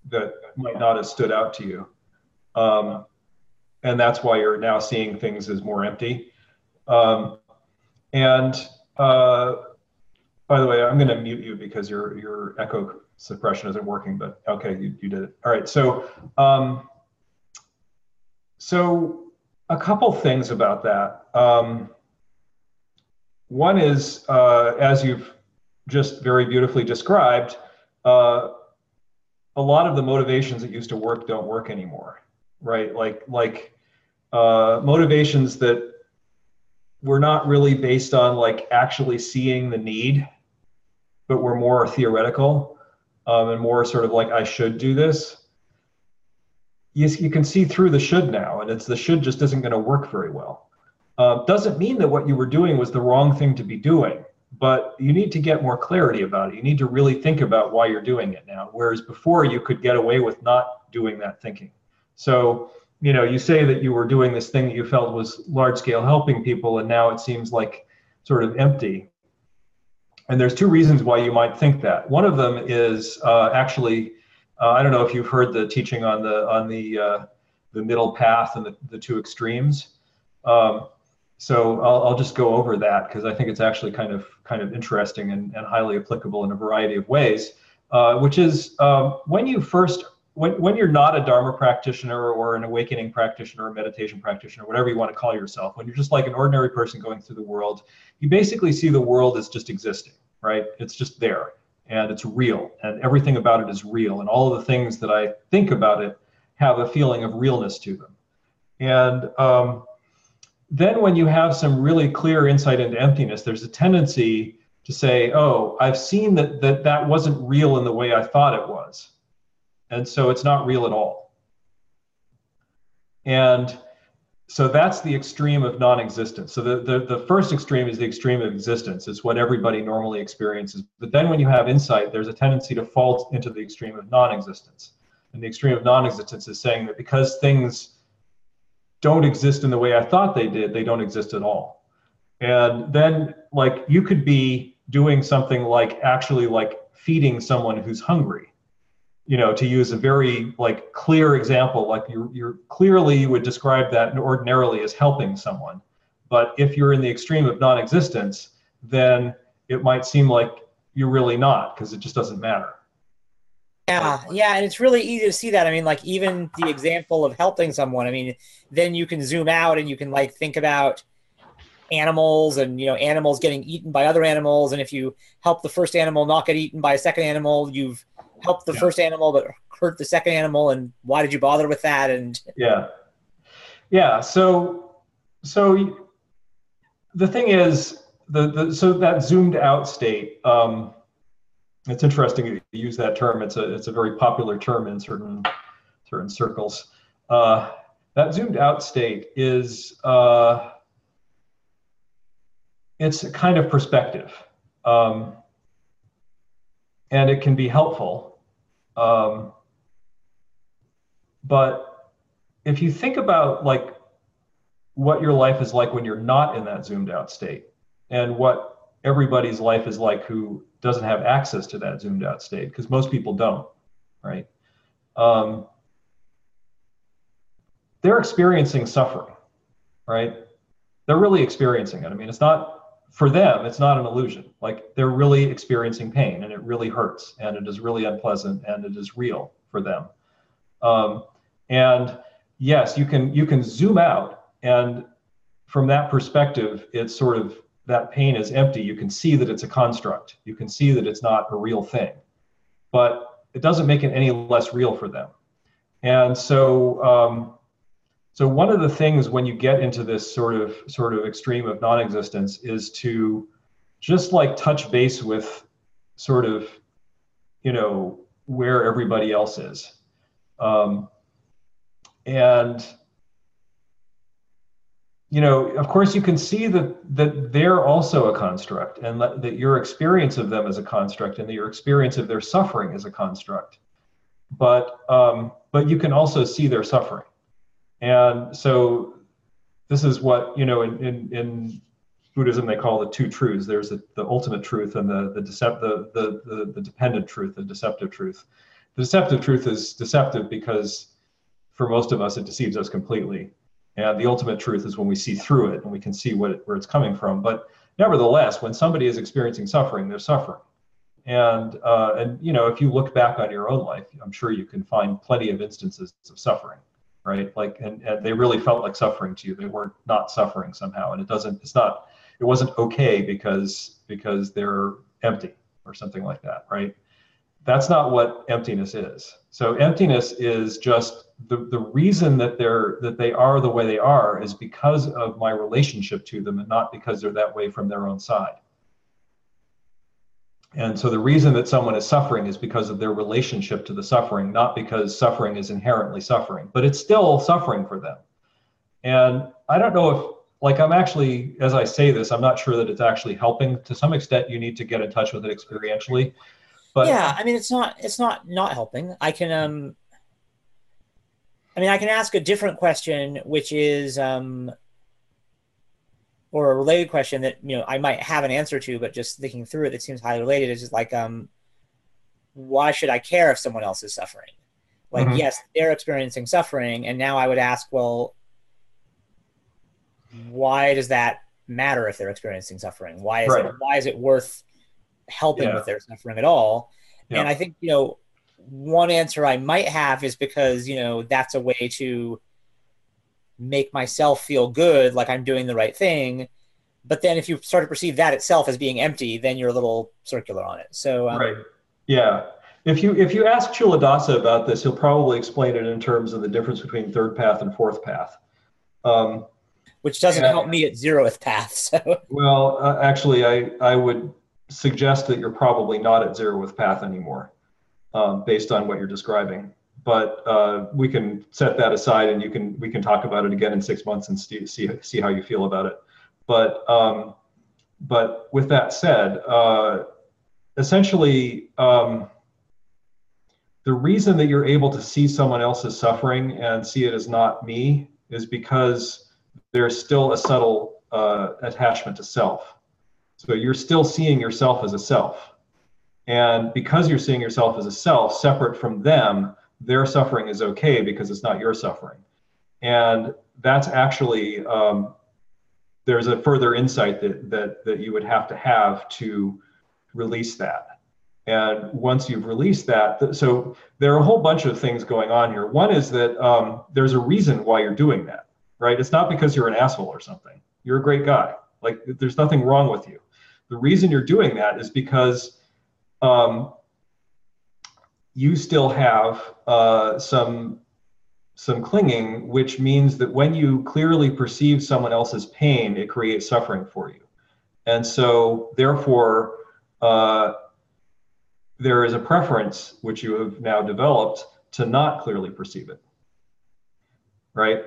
S1: that might not have stood out to you, um, and that's why you're now seeing things as more empty. Um, and uh, by the way, I'm going to mute you because your your echo suppression isn't working. But okay, you, you did it. All right. So um, so a couple things about that. Um, one is, uh, as you've just very beautifully described, uh, a lot of the motivations that used to work don't work anymore, right? Like like uh, motivations that were not really based on like actually seeing the need, but were more theoretical um, and more sort of like I should do this you, you can see through the should now, and it's the should just isn't going to work very well. Uh, doesn't mean that what you were doing was the wrong thing to be doing, but you need to get more clarity about it. You need to really think about why you're doing it now, whereas before you could get away with not doing that thinking. So, you know, you say that you were doing this thing that you felt was large scale helping people, and now it seems like sort of empty. and there's two reasons why you might think that. One of them is uh, actually, uh, I don't know if you've heard the teaching on the on the uh, the middle path and the, the two extremes. Um, so I'll, I'll just go over that because I think it's actually kind of kind of interesting and, and highly applicable in a variety of ways. Uh, which is um, when you first when, when you're not a Dharma practitioner or an awakening practitioner or a meditation practitioner, whatever you want to call yourself, when you're just like an ordinary person going through the world, you basically see the world as just existing, right? It's just there and it's real and everything about it is real. And all of the things that I think about it have a feeling of realness to them. And um, then when you have some really clear insight into emptiness, there's a tendency to say, oh, I've seen that that, that wasn't real in the way I thought it was. And so it's not real at all. And so that's the extreme of non-existence. So the, the, the first extreme is the extreme of existence. It's what everybody normally experiences. But then when you have insight, there's a tendency to fall into the extreme of non-existence. And the extreme of non-existence is saying that because things don't exist in the way I thought they did, they don't exist at all. And then like you could be doing something like actually like feeding someone who's hungry you know to use a very like clear example like you're, you're clearly you would describe that ordinarily as helping someone. But if you're in the extreme of non-existence then it might seem like you're really not because it just doesn't matter.
S6: Yeah yeah and it's really easy to see that. I mean like even the example of helping someone i mean then you can zoom out and you can like think about animals and you know animals getting eaten by other animals. And if you help the first animal not get eaten by a second animal you've helped the yeah. first animal but hurt the second animal and why did you bother with that and
S1: yeah yeah so so the thing is the, the so that zoomed out state um it's interesting you use that term it's a it's a very popular term in certain certain circles uh that zoomed out state is uh it's a kind of perspective. Um, and it can be helpful. Um, but if you think about like what your life is like when you're not in that zoomed out state and what everybody's life is like who doesn't have access to that zoomed out state because most people don't right? Um, they're experiencing suffering right? They're really experiencing it. I mean it's not for them, it's not an illusion. Like they're really experiencing pain and it really hurts and it is really unpleasant and it is real for them. Um, and yes, you can you can zoom out and from that perspective, it's sort of that pain is empty. You can see that it's a construct. You can see that it's not a real thing, but it doesn't make it any less real for them. And so um, so one of the things when you get into this sort of sort of extreme of non-existence is to just like touch base with sort of you know where everybody else is. Um, and you know of course you can see that that they're also a construct and that, that your experience of them is a construct and that your experience of their suffering is a construct. But um, but you can also see their suffering and so this is what, you know, in, in, in Buddhism, they call the two truths. There's the, the ultimate truth and the, the, decept, the, the, the, the dependent truth, the deceptive truth. The deceptive truth is deceptive because for most of us, it deceives us completely. And the ultimate truth is when we see through it and we can see what where it's coming from. But nevertheless, when somebody is experiencing suffering, they're suffering. And uh, and you know, if you look back on your own life, I'm sure you can find plenty of instances of suffering right? Like, and, and they really felt like suffering to you. They weren't not suffering somehow. And it doesn't, it's not, it wasn't okay because, because they're empty or something like that, right? That's not what emptiness is. So emptiness is just the, the reason that they're, that they are the way they are is because of my relationship to them and not because they're that way from their own side. And so the reason that someone is suffering is because of their relationship to the suffering, not because suffering is inherently suffering, but it's still suffering for them. And I don't know if, like, I'm actually, as I say this, I'm not sure that it's actually helping. To some extent, you need to get in touch with it experientially. But
S6: yeah, I mean, it's not, it's not not helping. I can, um, I mean, I can ask a different question, which is, um, or a related question that you know I might have an answer to, but just thinking through it, that seems highly related. Is just like, um, why should I care if someone else is suffering? Like,
S1: Mhm.
S6: yes, they're experiencing suffering, and now I would ask, well, why does that matter if they're experiencing suffering? Why is
S1: Right.
S6: it why is it worth helping
S1: Yeah.
S6: with their suffering at all?
S1: Yeah.
S6: And I think you know one answer I might have is because you know that's a way to make myself feel good, like I'm doing the right thing. But then if you start to perceive that itself as being empty, then you're a little circular on it. So um,
S1: Right. Yeah. If you if you ask Culadasa about this, he'll probably explain it in terms of the difference between third path and fourth path. Um,
S6: which doesn't help me at zeroth path. So
S1: well, uh, actually, I I would suggest that you're probably not at zeroth path anymore, um, based on what you're describing. But uh, we can set that aside, and you can we can talk about it again in six months and see see, see how you feel about it. But um, but with that said, uh, essentially. Um, the reason that you're able to see someone else's suffering and see it as not me is because there's still a subtle uh, attachment to self. So you're still seeing yourself as a self. And because you're seeing yourself as a self separate from them, their suffering is okay because it's not your suffering. And that's actually, um, there's a further insight that, that, that you would have to have to release that. And once you've released that, th- so there are a whole bunch of things going on here. One is that um, there's a reason why you're doing that, right? It's not because you're an asshole or something. You're a great guy. Like there's nothing wrong with you. The reason you're doing that is because um, you still have uh, some some clinging, which means that when you clearly perceive someone else's pain, it creates suffering for you. And so, therefore, uh, there is a preference which you have now developed to not clearly perceive it right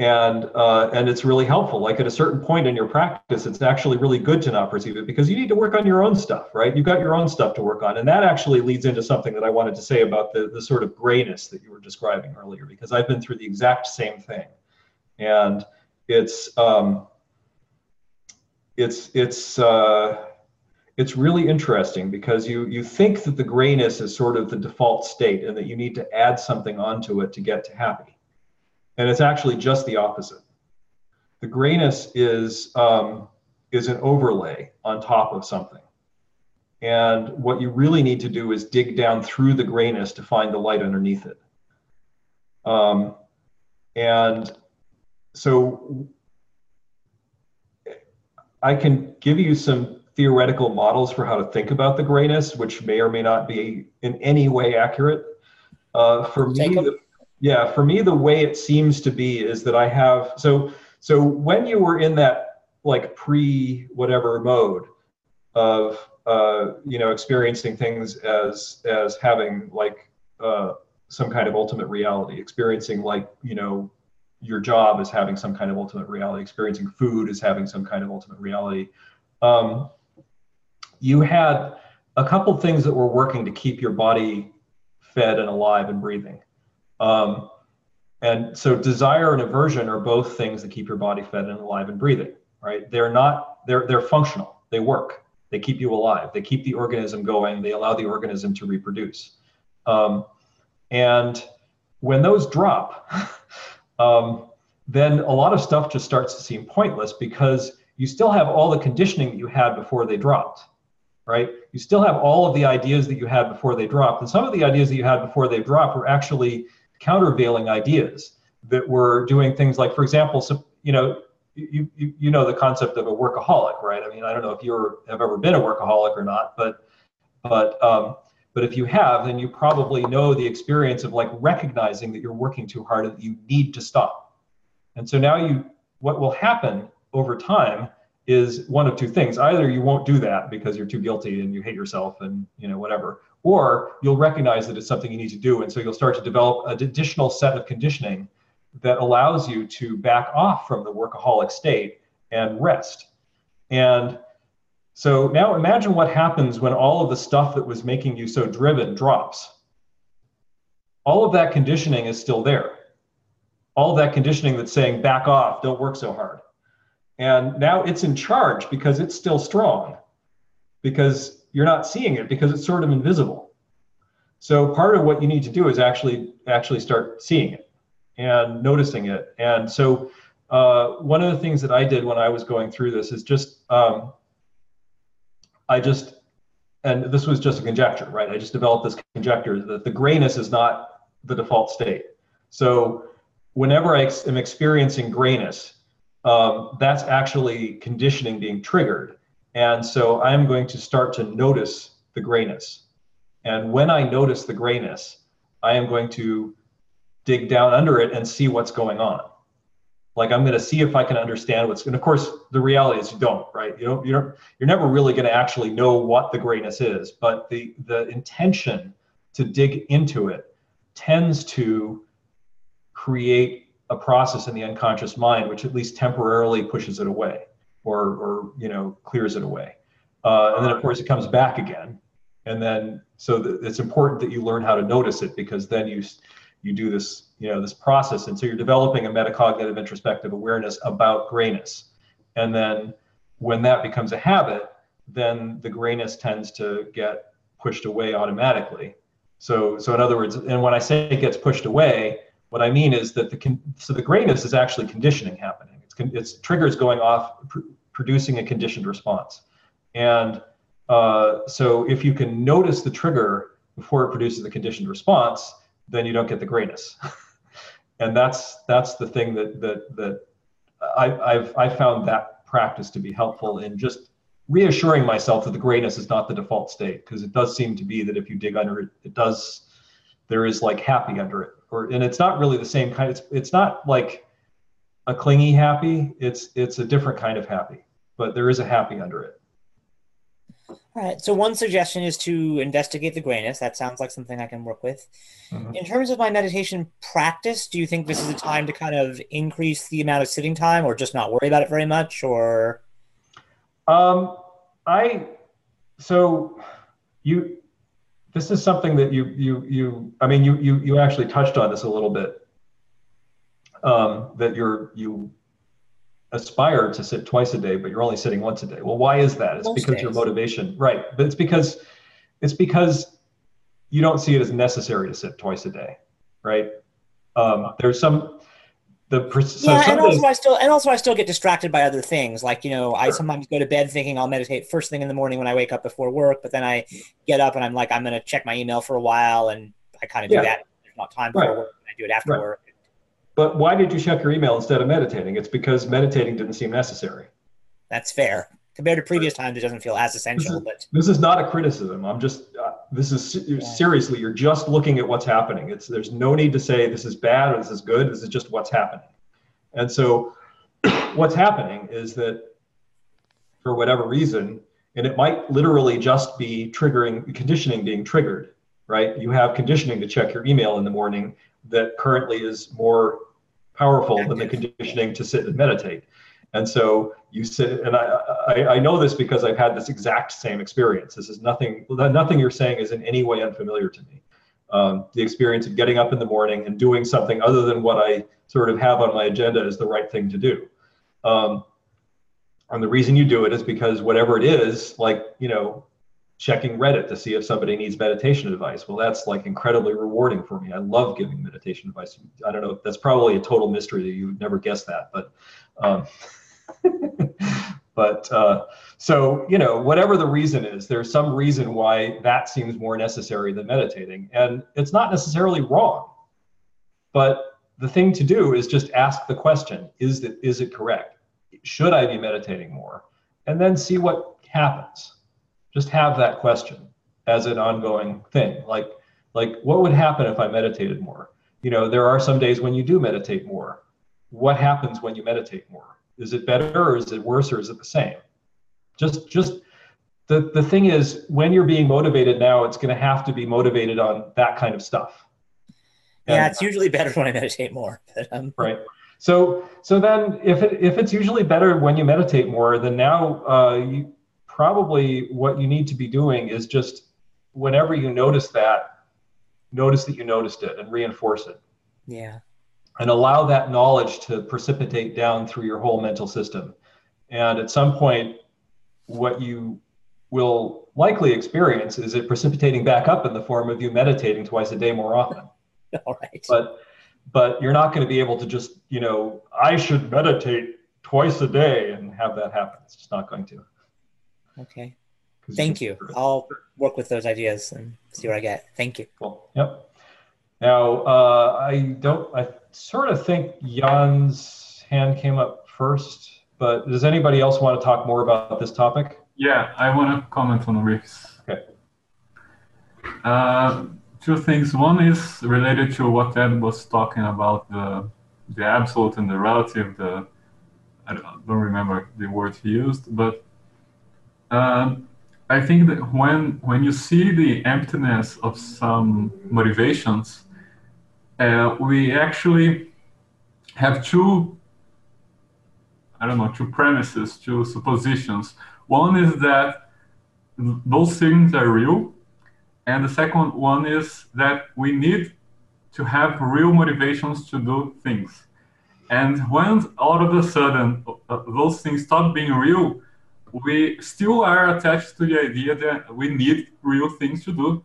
S1: and uh, and it's really helpful. Like at a certain point in your practice it's actually really good to not perceive it because you need to work on your own stuff right? You've got your own stuff to work on. And that actually leads into something that i wanted to say about the, the sort of grayness that you were describing earlier because i've been through the exact same thing. And it's um, it's it's uh, it's really interesting because you you think that the grayness is sort of the default state and that you need to add something onto it to get to happy and it's actually just the opposite. The grayness is um, is an overlay on top of something. And what you really need to do is dig down through the grayness to find the light underneath it. Um, and so i can give you some theoretical models for how to think about the grayness, which may or may not be in any way accurate. Uh, for me, the, yeah, for me, the way it seems to be is that I have so so when you were in that like pre whatever mode of uh, you know experiencing things as as having like uh, some kind of ultimate reality, experiencing like you know your job as having some kind of ultimate reality, experiencing food as having some kind of ultimate reality. Um, you had a couple things that were working to keep your body fed and alive and breathing. Um, and so desire and aversion are both things that keep your body fed and alive and breathing, right? They're not, they're, they're functional. They work. They keep you alive. They keep the organism going. They allow the organism to reproduce. Um, and when those drop, um, then a lot of stuff just starts to seem pointless because you still have all the conditioning that you had before they dropped right? You still have all of the ideas that you had before they dropped. And some of the ideas that you had before they dropped were actually countervailing ideas that were doing things like, for example, so, you know, you, you, you know the concept of a workaholic, right? I mean, I don't know if you have ever been a workaholic or not, but but um, but if you have, then you probably know the experience of like recognizing that you're working too hard and that you need to stop. And so now you, what will happen over time is one of two things. Either you won't do that because you're too guilty and you hate yourself and you know whatever or you'll recognize that it's something you need to do. And so you'll start to develop an additional set of conditioning that allows you to back off from the workaholic state and rest. And so now imagine what happens when all of the stuff that was making you so driven drops. All of that conditioning is still there. All of that conditioning that's saying back off don't work so hard and now it's in charge because it's still strong because you're not seeing it because it's sort of invisible. So part of what you need to do is actually actually start seeing it and noticing it. And so uh, one of the things that i did when i was going through this is just um, i just and this was just a conjecture right? I just developed this conjecture that the grayness is not the default state. So whenever i am experiencing grayness um, that's actually conditioning being triggered. And so I'm going to start to notice the grayness. And when I notice the grayness, I am going to dig down under it and see what's going on. Like I'm going to see if I can understand what's. And of course, the reality is you don't, right? You don't. You're you're never really going to actually know what the grayness is. But the the intention to dig into it tends to create a process in the unconscious mind which at least temporarily pushes it away or or you know clears it away. Uh, and then of course it comes back again. And then so th- it's important that you learn how to notice it because then you you do this you know this process. And so you're developing a metacognitive introspective awareness about grayness. And then when that becomes a habit then the grayness tends to get pushed away automatically. So so in other words and when i say it gets pushed away what I mean is that the con- so the grayness is actually conditioning happening. It's con- it's triggers going off, pr- producing a conditioned response, and uh, so if you can notice the trigger before it produces the conditioned response, then you don't get the grayness, and that's that's the thing that that that I, I've I found that practice to be helpful in just reassuring myself that the grayness is not the default state because it does seem to be that if you dig under it, it does there is like happy under it or and it's not really the same kind it's it's not like a clingy happy it's it's a different kind of happy but there is a happy under it.
S6: All right so one suggestion is to investigate the grayness. That sounds like something i can work with. Mm-hmm. in terms of my meditation practice do you think this is a time to kind of increase the amount of sitting time or just not worry about it very much or?
S1: Um i so you this is something that you you you I mean you you you actually touched on this a little bit um, that you're you aspire to sit twice a day but you're only sitting once a day. Well why is that? It's Most because days. your motivation right but it's because it's because you don't see it as necessary to sit twice a day right? Um, there's some the
S6: so yeah, and also I still and also I still get distracted by other things. Like you know, sure. I sometimes go to bed thinking I'll meditate first thing in the morning when I wake up before work, but then I get up and I'm like I'm going to check my email for a while, and I kind of do that. There's not time for right. work, and I do it after right. work.
S1: But why did you check your email instead of meditating? It's because meditating didn't seem necessary.
S6: That's fair. Compared to previous times, it doesn't feel as essential.
S1: This is,
S6: but
S1: this is not a criticism. I'm just uh, this is yeah. seriously. You're just looking at what's happening. It's there's no need to say this is bad or this is good. This is just what's happening. And so what's happening is that for whatever reason, and it might literally just be triggering conditioning being triggered, right? You have conditioning to check your email in the morning that currently is more powerful than the conditioning to sit and meditate. And so you sit, and I, I, I, know this because I've had this exact same experience. This is nothing, nothing you're saying is in any way unfamiliar to me. Um, the experience of getting up in the morning and doing something other than what I sort of have on my agenda is the right thing to do. Um, and the reason you do it is because whatever it is, like, you know, checking Reddit to see if somebody needs meditation advice. Well, that's like incredibly rewarding for me. I love giving meditation advice. I don't know, that's probably a total mystery that you would never guess that, but um, but uh, so you know whatever the reason is there's some reason why that seems more necessary than meditating. And it's not necessarily wrong. But the thing to do is just ask the question is it is it correct? Should i be meditating more? And then see what happens. Just have that question as an ongoing thing. Like like what would happen if i meditated more? You know there are some days when you do meditate more. What happens when you meditate more is it better or is it worse or is it the same just just the the thing is when you're being motivated now it's going to have to be motivated on that kind of stuff
S6: yeah, it's usually better when I meditate more. But, um,
S1: right. So so then if it if it's usually better when you meditate more, then now uh, you probably what you need to be doing is just whenever you notice that, notice that you noticed it and reinforce it.
S6: Yeah.
S1: And allow that knowledge to precipitate down through your whole mental system. And at some point, what you will likely experience is it precipitating back up in the form of you meditating twice a day more often.
S6: All right.
S1: But but you're not going to be able to just, you know, I should meditate twice a day and have that happen. It's just not going to.
S6: Okay. Thank you. I'll work with those ideas and see what I get. Thank you.
S1: Cool. Yep. Now, uh, I don't, I sort of think Jan's hand came up first, but does anybody else want to talk more about this topic?
S5: Yeah, I want to comment on Riff's.
S1: Okay.
S5: Uh, two things. One is related to what Ed was talking about the the absolute and the relative. The I don't, don't remember the word he used, but um, I think that when when you see the emptiness of some motivations, uh, we actually have two I don't know two premises, two suppositions. One is that those things are real, and the second one is that we need to have real motivations to do things. And when all of a sudden uh, those things stop being real, we still are attached to the idea that we need real things to do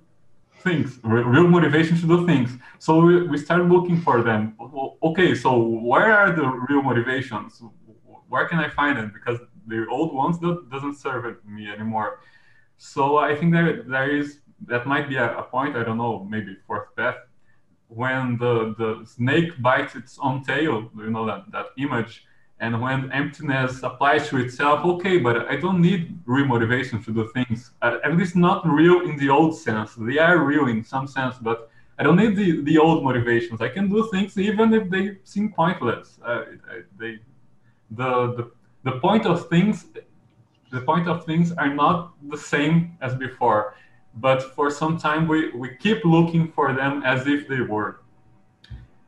S5: things, real motivation to do things. So we, we start looking for them. O- Okay, so where are the real motivations? Where can I find them? Because the old ones do, doesn't serve me anymore. So I think there there is that might be a, a point. I don't know, maybe fourth path, when the the snake bites its own tail. You know that that image, and when emptiness applies to itself. Okay, but I don't need real motivation to do things. At, at least not real in the old sense. They are real in some sense, but I don't need the, the old motivations. I can do things even if they seem pointless. Uh, they, the, the, the point of things, the point of things are not the same as before, but for some time we, we keep looking for them as if they were.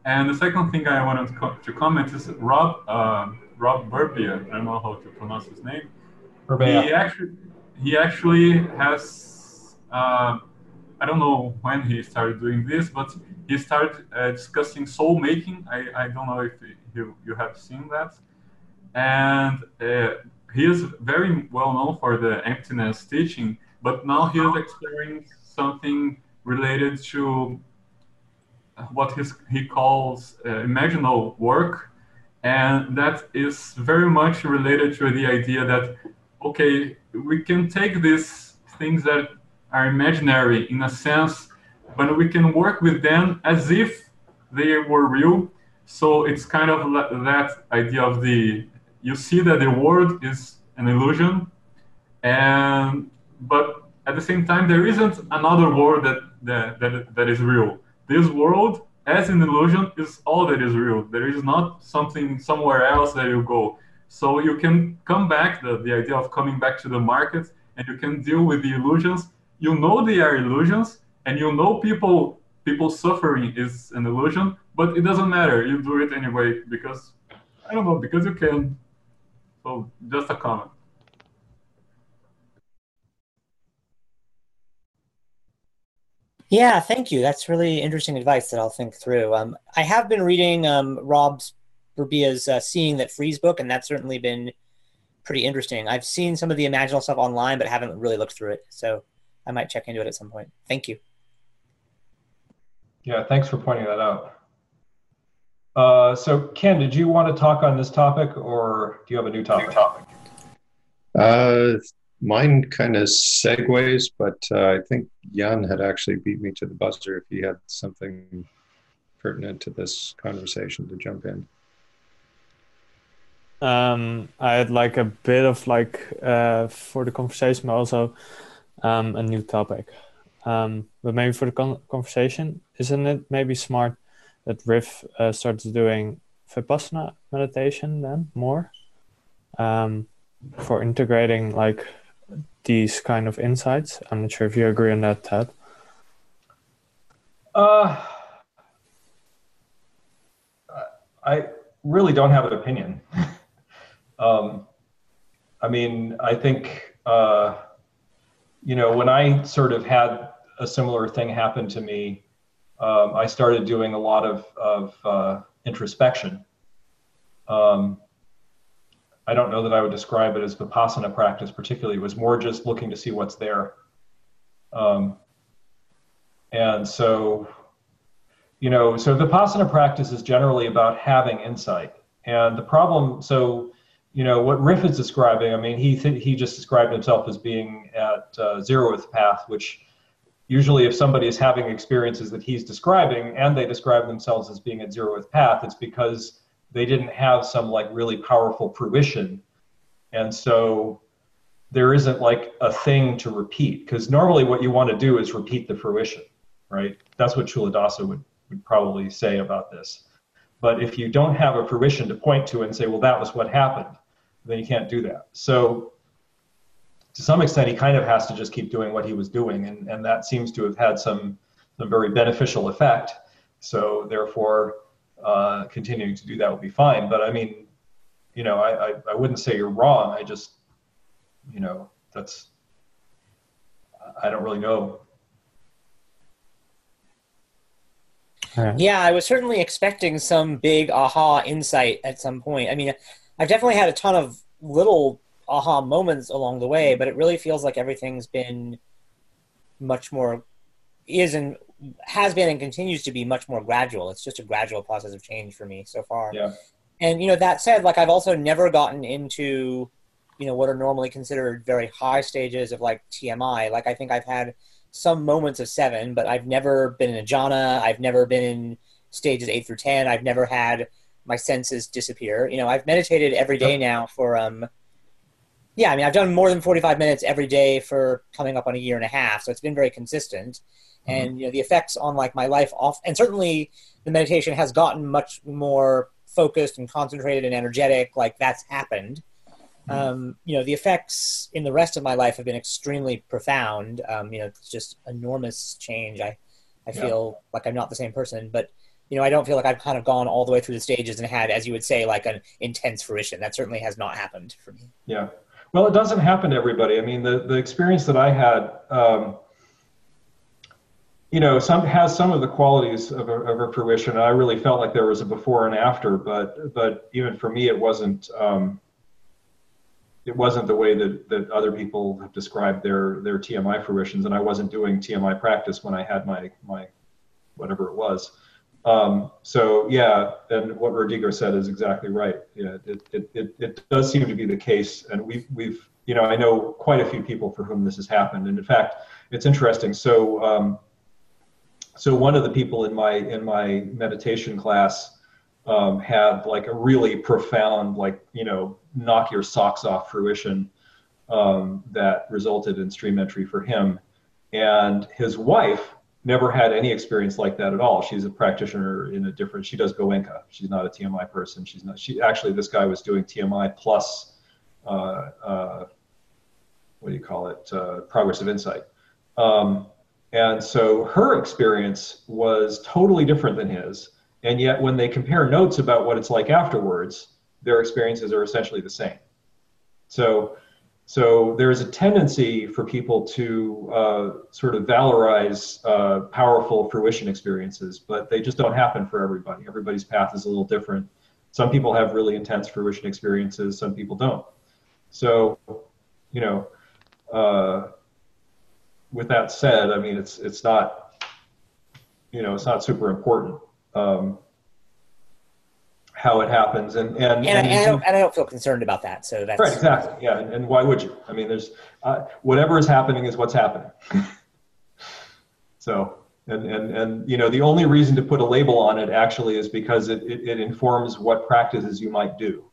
S5: And the second thing I wanted to, co- to comment is Rob, uh, Rob Burbea. I don't know how to pronounce his name. He actually, he actually has. Uh, I don't know when he started doing this, but he started uh, discussing soul making. I, I don't know if you, you have seen that. And uh, he is very well known for the emptiness teaching, but now he is exploring something related to what his, he calls uh, imaginal work. And that is very much related to the idea that okay, we can take these things that are imaginary in a sense, but we can work with them as if they were real. So it's kind of that idea of the you see that the world is an illusion, and but at the same time there isn't another world that that that, that is real. This world, as an illusion, is all that is real. There is not something somewhere else that you go. So you can come back, the, the idea of coming back to the market, and you can deal with the illusions. You know they are illusions, and you know people people suffering is an illusion, but it doesn't matter. You do it anyway because I don't know because you can. So just a comment.
S6: Yeah, thank you. That's really interesting advice that I'll think through. Um, I have been reading um, Rob's Burbea's uh, Seeing That Frees book, and that's certainly been pretty interesting. I've seen some of the imaginal stuff online, but haven't really looked through it. So I might check into it at some point. Thank you.
S1: Yeah, thanks for pointing that out. Uh, so Ken, did you want to talk on this topic or do you have a new topic?
S11: Uh, mine kind of segues, but uh, I think Jan had actually beat me to the buzzer if he had something pertinent to this conversation to jump in.
S9: Um, I had like a bit of like uh, for the conversation, but also um, a new topic. Um, but maybe for the con- conversation, isn't it maybe smart that Riff uh, starts doing vipassana meditation then more um, for integrating like these kind of insights? I'm not sure if you agree on that, Ted.
S1: Uh, I really don't have an opinion. um, I mean, I think, uh, you know, when I sort of had a similar thing happen to me, um, I started doing a lot of, of uh, introspection. Um, I don't know that I would describe it as vipassana practice particularly. It was more just looking to see what's there. Um, and so, you know, so vipassana practice is generally about having insight. And the problem, so, you know, what Riff is describing, I mean, he th- he just described himself as being at uh, zeroth path, which usually if somebody is having experiences that he's describing and they describe themselves as being at zeroth path, it's because they didn't have some like really powerful fruition. And so there isn't like a thing to repeat because normally what you want to do is repeat the fruition, right? That's what Culadasa would, would probably say about this. But if you don't have a fruition to point to and say, well, that was what happened, then you can't do that. So to some extent, he kind of has to just keep doing what he was doing, and, and that seems to have had some, some very beneficial effect. So therefore, uh, continuing to do that would be fine. But I mean, you know, I, I, I wouldn't say you're wrong. I just, you know, that's, I don't really know.
S6: Yeah, I was certainly expecting some big aha insight at some point. I mean, I've definitely had a ton of little aha moments along the way, but it really feels like everything's been much more is and has been and continues to be much more gradual. It's just a gradual process of change for me so far.
S1: Yeah.
S6: And you know, that said, like I've also never gotten into, you know, what are normally considered very high stages of like TMI. Like I think I've had some moments of seven, but I've never been in a jhana. I've never been in stages eight through ten. I've never had my senses disappear. You know, I've meditated every day now for um yeah, I mean I've done more than 45 minutes every day for coming up on a year and a half, so it's been very consistent. And you know, the effects on like my life off and certainly the meditation has gotten much more focused and concentrated and energetic, like that's happened. Um, you know, the effects in the rest of my life have been extremely profound. Um, you know, it's just enormous change. I, I
S1: Yeah.
S6: feel like I'm not the same person, but you know, I don't feel like I've kind of gone all the way through the stages and had, as you would say, like an intense fruition. That certainly has not happened for me.
S1: Yeah. Well, it doesn't happen to everybody. I mean, the, the experience that I had, um, you know, some has some of the qualities of a, of a fruition. I really felt like there was a before and after, but but even for me, it wasn't. Um, it wasn't the way that, that other people have described their their TMI fruitions, and I wasn't doing TMI practice when I had my my whatever it was. Um, so yeah, and what Rodrigo said is exactly right. Yeah, it, it, it, it does seem to be the case, and we've we've you know I know quite a few people for whom this has happened, and in fact, it's interesting. So um, so one of the people in my in my meditation class um, had like a really profound like you know knock your socks off fruition um, that resulted in stream entry for him, and his wife never had any experience like that at all. She's a practitioner in a different. She does Goenka. She's not a TMI person. She's not. She actually this guy was doing TMI plus. Uh, uh, what do you call it? Uh, progressive insight. Um, and so her experience was totally different than his. And yet, when they compare notes about what it's like afterwards, their experiences are essentially the same. So, so there's a tendency for people to uh, sort of valorize uh, powerful fruition experiences, but they just don't happen for everybody. Everybody's path is a little different. Some people have really intense fruition experiences, some people don't. So, you know, uh, with that said, I mean, it's it's not, you know, it's not super important um, how it happens, and and,
S6: And, I, and, I don't, and I don't feel concerned about that. So that's
S1: right, exactly, yeah. And, and why would you? I mean, there's uh, whatever is happening is what's happening. so, and and and you know, the only reason to put a label on it actually is because it it, it informs what practices you might do.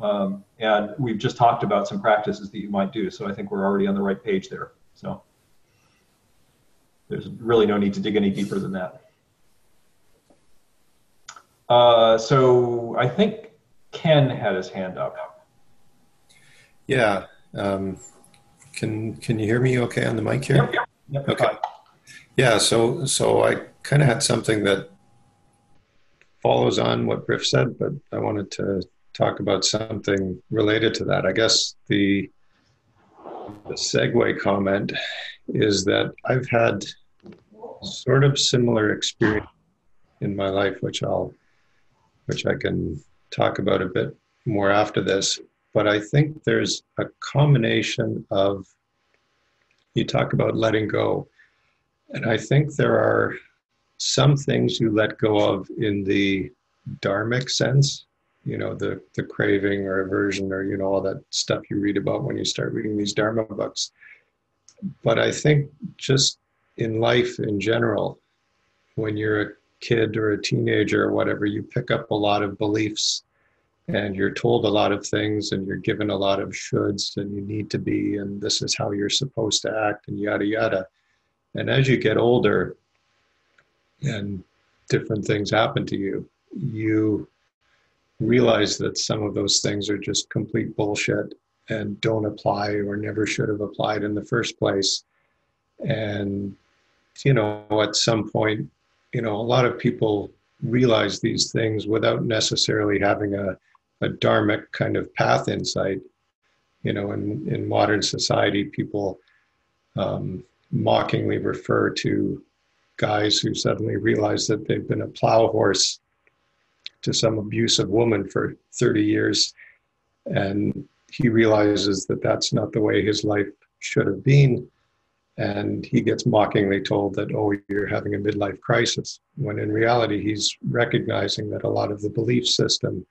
S1: Um, and we've just talked about some practices that you might do, so I think we're already on the right page there. So there's really no need to dig any deeper than that. Uh, so I think Ken had his hand up.
S11: Yeah. Um, can can you hear me okay on the mic here?
S1: Yep, yep, yep,
S11: Okay.
S1: fine.
S11: Yeah. So so I kind of had something that follows on what Riff said, but I wanted to talk about something related to that. I guess the the segue comment is that I've had sort of similar experience in my life, which I'll which I can talk about a bit more after this, but I think there's a combination of, you talk about letting go. And I think there are some things you let go of in the dharmic sense, you know, the, the craving or aversion or, you know, all that stuff you read about when you start reading these dharma books. But I think just in life in general, when you're a kid or a teenager or whatever, you pick up a lot of beliefs and you're told a lot of things and you're given a lot of shoulds and you need to be and this is how you're supposed to act and yada yada. And as you get older and different things happen to you, you realize that some of those things are just complete bullshit and don't apply or never should have applied in the first place. And, you know, at some point, you know, a lot of people realize these things without necessarily having a, a dharmic kind of path insight. You know, in, in modern society, people um, mockingly refer to guys who suddenly realize that they've been a plow horse to some abusive woman for 30 years. And he realizes that that's not the way his life should have been. And he gets mockingly told that, oh, you're having a midlife crisis, when in reality, he's recognizing that a lot of the belief system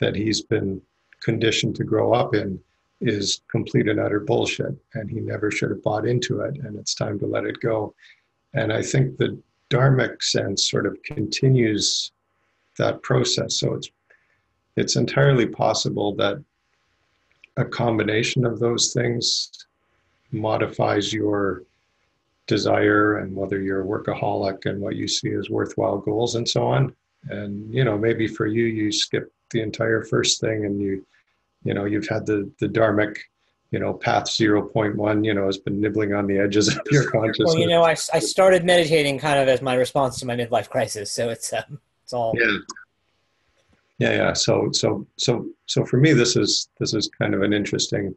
S11: that he's been conditioned to grow up in is complete and utter bullshit. And he never should have bought into it. And it's time to let it go. And I think the dharmic sense sort of continues that process. So it's it's entirely possible that a combination of those things modifies your desire and whether you're a workaholic and what you see as worthwhile goals and so on. And you know, maybe for you, you skip the entire first thing and you, you know, you've had the the dharmic, you know, path 0.1, you know, has been nibbling on the edges of your consciousness.
S6: Well, you know, I, I started meditating kind of as my response to my midlife crisis, so it's um, it's all
S11: yeah. Yeah yeah. So so so so for me this is this is kind of an interesting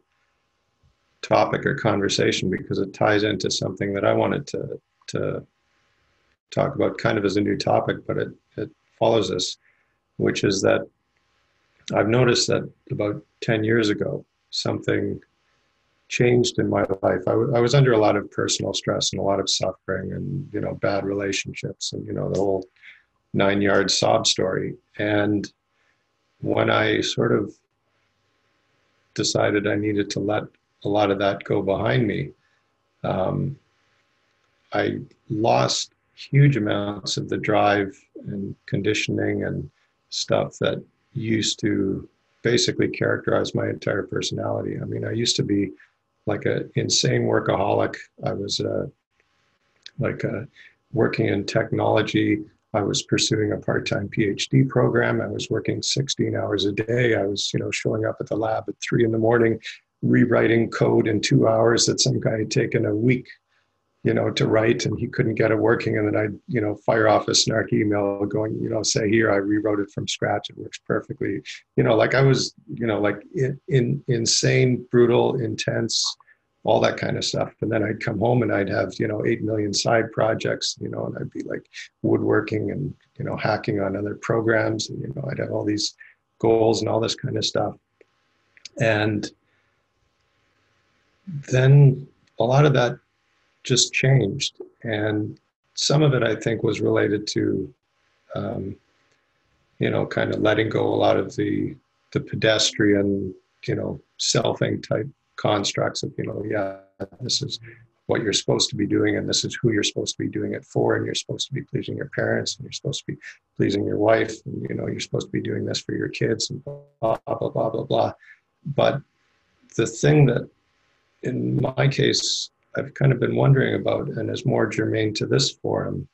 S11: topic or conversation because it ties into something that i wanted to to talk about kind of as a new topic but it it follows this which is that i've noticed that about 10 years ago something changed in my life. I, w- I was under a lot of personal stress and a lot of suffering and you know bad relationships and you know the whole nine yard sob story and when I sort of decided I needed to let a lot of that go behind me, um, I lost huge amounts of the drive and conditioning and stuff that used to basically characterize my entire personality. I mean, I used to be like an insane workaholic. I was uh, like a, working in technology. I was pursuing a part-time PhD program. I was working 16 hours a day. I was, you know, showing up at the lab at three in the morning, rewriting code in two hours that some guy had taken a week, you know, to write, and he couldn't get it working. And then I'd, you know, fire off a snark email going, you know, say here I rewrote it from scratch. It works perfectly. You know, like I was, you know, like in, in insane, brutal, intense all that kind of stuff. And then I'd come home and I'd have, you know, 8 million side projects, you know, and I'd be like woodworking and, you know, hacking on other programs. And, you know, I'd have all these goals and all this kind of stuff. And then a lot of that just changed. And some of it, I think, was related to, um, you know, kind of letting go a lot of the, the pedestrian, you know, selfing type constructs of you know yeah this is what you're supposed to be doing and this is who you're supposed to be doing it for and you're supposed to be pleasing your parents and you're supposed to be pleasing your wife and you know you're supposed to be doing this for your kids and blah blah blah blah blah but the thing that in my case i've kind of been wondering about and is more germane to this forum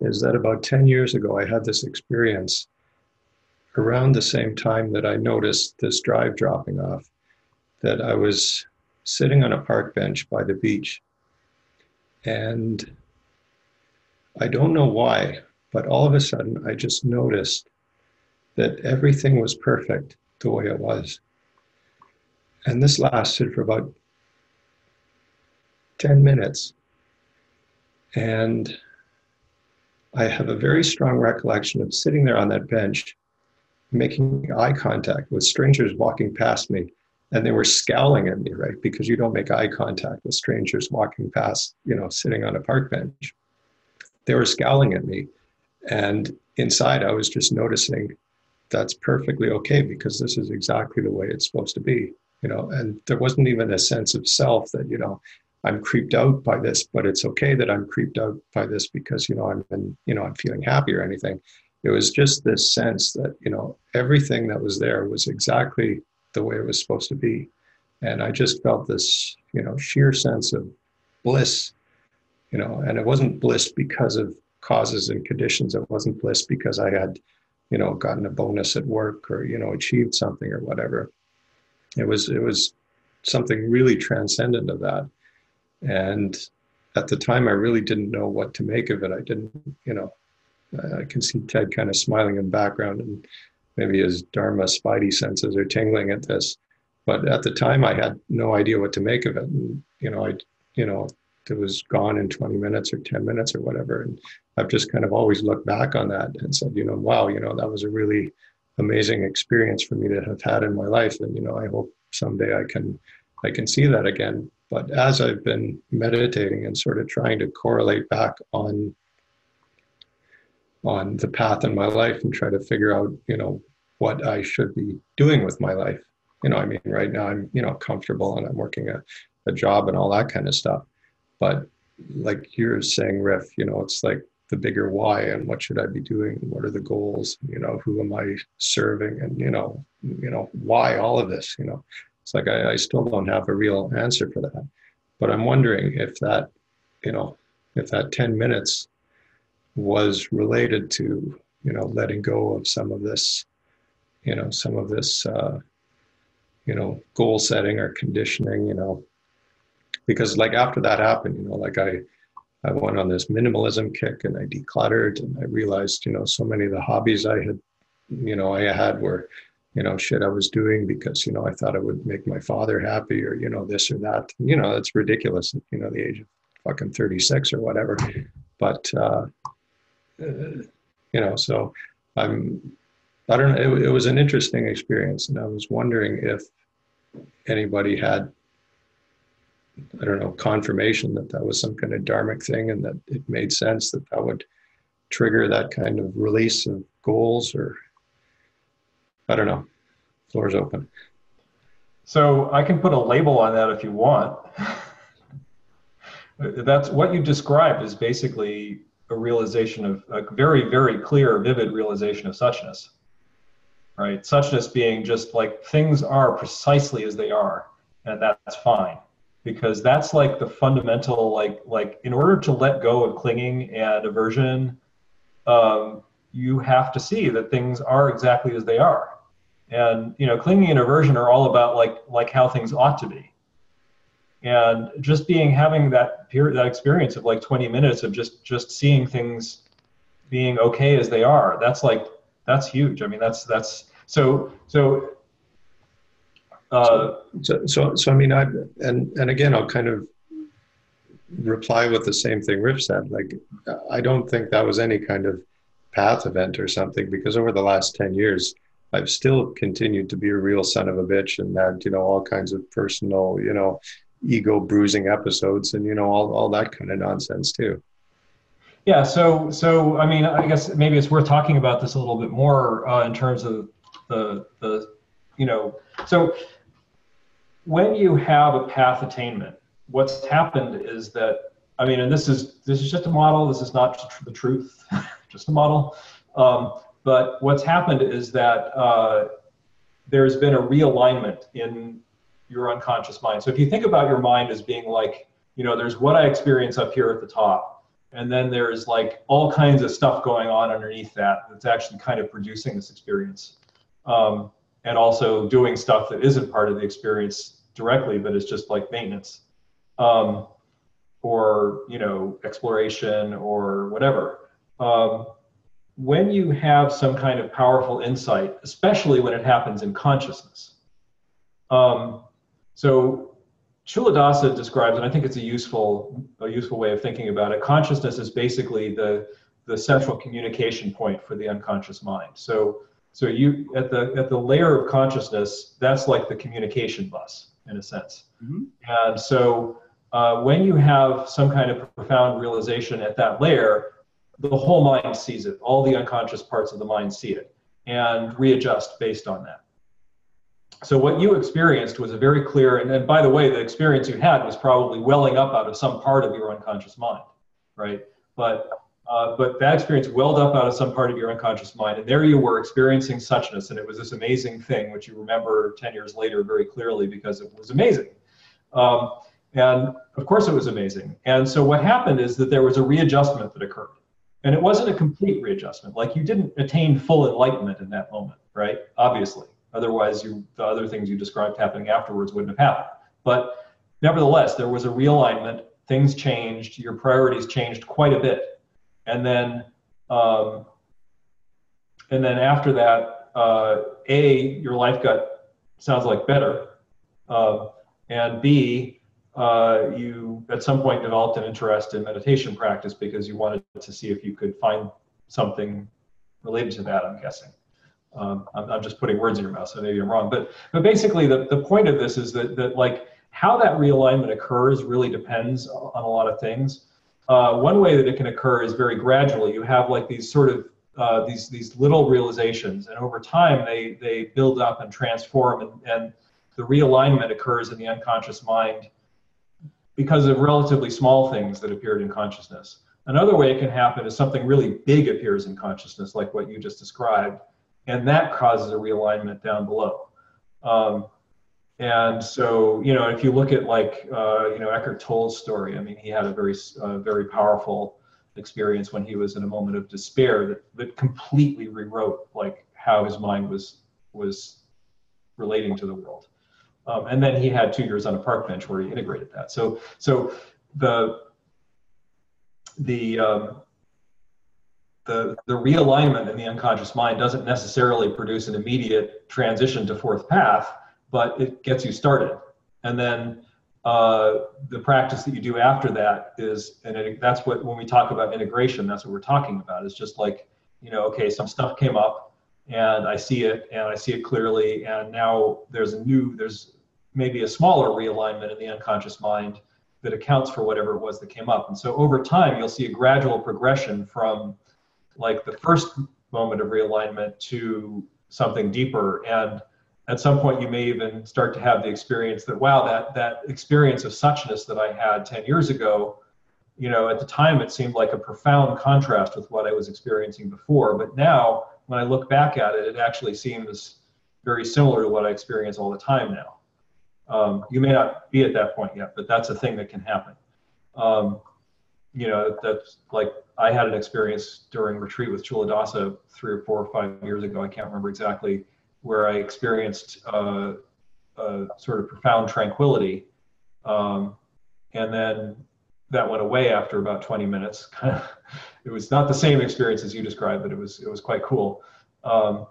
S11: is that about 10 years ago i had this experience around the same time that i noticed this drive dropping off that I was sitting on a park bench by the beach. And I don't know why, but all of a sudden I just noticed that everything was perfect the way it was. And this lasted for about 10 minutes. And I have a very strong recollection of sitting there on that bench making eye contact with strangers walking past me and they were scowling at me right? Because you don't make eye contact with strangers walking past you know sitting on a park bench. They were scowling at me. And inside i was just noticing that's perfectly okay because this is exactly the way it's supposed to be you know? And there wasn't even a sense of self that you know i'm creeped out by this but it's okay that i'm creeped out by this because you know i'm in, you know i'm feeling happy or anything. It was just this sense that you know everything that was there was exactly the way it was supposed to be. And i just felt this you know sheer sense of bliss you know and it wasn't bliss because of causes and conditions. It wasn't bliss because i had you know gotten a bonus at work or you know achieved something or whatever. It was it was something really transcendent of that. And at the time i really didn't know what to make of it. I didn't you know I can see Ted kind of smiling in the background, and maybe his Dharma spidey senses are tingling at this. But at the time, I had no idea what to make of it. And, you know, I, you know, it was gone in 20 minutes or 10 minutes or whatever. And I've just kind of always looked back on that and said, you know, wow, you know, that was a really amazing experience for me to have had in my life. And, you know, I hope someday I can, I can see that again. But as I've been meditating and sort of trying to correlate back on on the path in my life and try to figure out, you know, what I should be doing with my life. You know, I mean, right now I'm, you know, comfortable and I'm working a, a job and all that kind of stuff. But like you're saying, Riff, you know, it's like the bigger why and what should I be doing? What are the goals? You know, who am I serving? And, you know, you know, why all of this, you know, it's like I, I still don't have a real answer for that. But I'm wondering if that, you know, if that 10 minutes was related to you know letting go of some of this you know some of this uh, you know goal setting or conditioning you know because like after that happened you know like i i went on this minimalism kick and i decluttered and i realized you know so many of the hobbies i had you know i had were you know shit i was doing because you know i thought it would make my father happy or you know this or that you know it's ridiculous you know the age of fucking 36 or whatever but uh uh, you know, so I'm, I don't know, it, it was an interesting experience. And I was wondering if anybody had, I don't know, confirmation that that was some kind of dharmic thing and that it made sense that that would trigger that kind of release of goals or, I don't know, floor's open.
S1: So I can put a label on that if you want. That's what you described is basically a realization of a very, very clear, vivid realization of suchness. Right? Suchness being just like things are precisely as they are, and that's fine. Because that's like the fundamental, like, like in order to let go of clinging and aversion, um, you have to see that things are exactly as they are. And you know, clinging and aversion are all about like like how things ought to be and just being having that period that experience of like 20 minutes of just just seeing things being okay as they are that's like that's huge i mean that's that's so so
S11: uh, so, so, so I mean, I and and again, I'll kind of reply with the same thing Riff said. Like, I don't think that was any kind of path event or something because over the last ten years, I've still continued to be a real son of a bitch and had you know all kinds of personal you know ego bruising episodes and you know all, all that kind of nonsense too.
S1: Yeah so so i mean i guess maybe it's worth talking about this a little bit more uh, in terms of the the you know so when you have a path attainment what's happened is that i mean and this is this is just a model this is not the truth just a model um, but what's happened is that uh, there's been a realignment in your unconscious mind. So if you think about your mind as being like, you know, there's what I experience up here at the top, and then there's like all kinds of stuff going on underneath that that's actually kind of producing this experience, um, and also doing stuff that isn't part of the experience directly, but it's just like maintenance, um, or you know, exploration or whatever. Um, when you have some kind of powerful insight, especially when it happens in consciousness, um, so Culadasa describes, and I think it's a useful a useful way of thinking about it. Consciousness is basically the the central communication point for the unconscious mind. So So you at the at the layer of consciousness, that's like the communication bus in a sense.
S12: Mhm.
S1: And so uh, when you have some kind of profound realization at that layer, the whole mind sees it. All the unconscious parts of the mind see it and readjust based on that. So what you experienced was a very clear, and then by the way, the experience you had was probably welling up out of some part of your unconscious mind, right? But uh, but that experience welled up out of some part of your unconscious mind, and there you were experiencing suchness, and it was this amazing thing, which you remember 10 years later very clearly because it was amazing. Um, and of course, it was amazing. And so what happened is that there was a readjustment that occurred, and it wasn't a complete readjustment. Like you didn't attain full enlightenment in that moment, right? Obviously, otherwise, you the other things you described happening afterwards wouldn't have happened. But nevertheless, there was a realignment. Things changed. Your priorities changed quite a bit and then um, and then after that, uh, a your life got sounds like better, uh, and b uh, you at some point developed an interest in meditation practice because you wanted to see if you could find something related to that. I'm guessing. Um, I'm, I'm just putting words in your mouth, so maybe I'm wrong. But but basically, the, the point of this is that that like how that realignment occurs really depends on a lot of things. Uh, one way that it can occur is very gradually. You have like these sort of uh, these these little realizations, and over time they they build up and transform, and, and the realignment occurs in the unconscious mind because of relatively small things that appeared in consciousness. Another way it can happen is something really big appears in consciousness, like what you just described, and that causes a realignment down below. Um, and so, you know, if you look at like, uh, you know, Eckhart Tolle's story, I mean, he had a very, uh, very powerful experience when he was in a moment of despair that, that completely rewrote like how his mind was was relating to the world. Um, and then he had two years on a park bench where he integrated that. So, so the the um, the the realignment in the unconscious mind doesn't necessarily produce an immediate transition to fourth path but it gets you started. And then uh, the practice that you do after that is, and it, that's what, when we talk about integration, that's what we're talking about. It's just like, you know, okay, some stuff came up and I see it and I see it clearly. And now there's a new, there's maybe a smaller realignment in the unconscious mind that accounts for whatever it was that came up. And so over time, you'll see a gradual progression from like the first moment of realignment to something deeper. And at some point you may even start to have the experience that wow that that experience of suchness that i had 10 years ago you know at the time it seemed like a profound contrast with what i was experiencing before. But now when i look back at it it actually seems very similar to what i experience all the time now. Um, you may not be at that point yet but that's a thing that can happen. Um, you know that's like i had an experience during retreat with Culadasa three or four or five years ago i can't remember exactly where I experienced uh, a sort of profound tranquility. Um, and then that went away after about 20 minutes. it was not the same experience as you described, but it was it was quite cool. Um,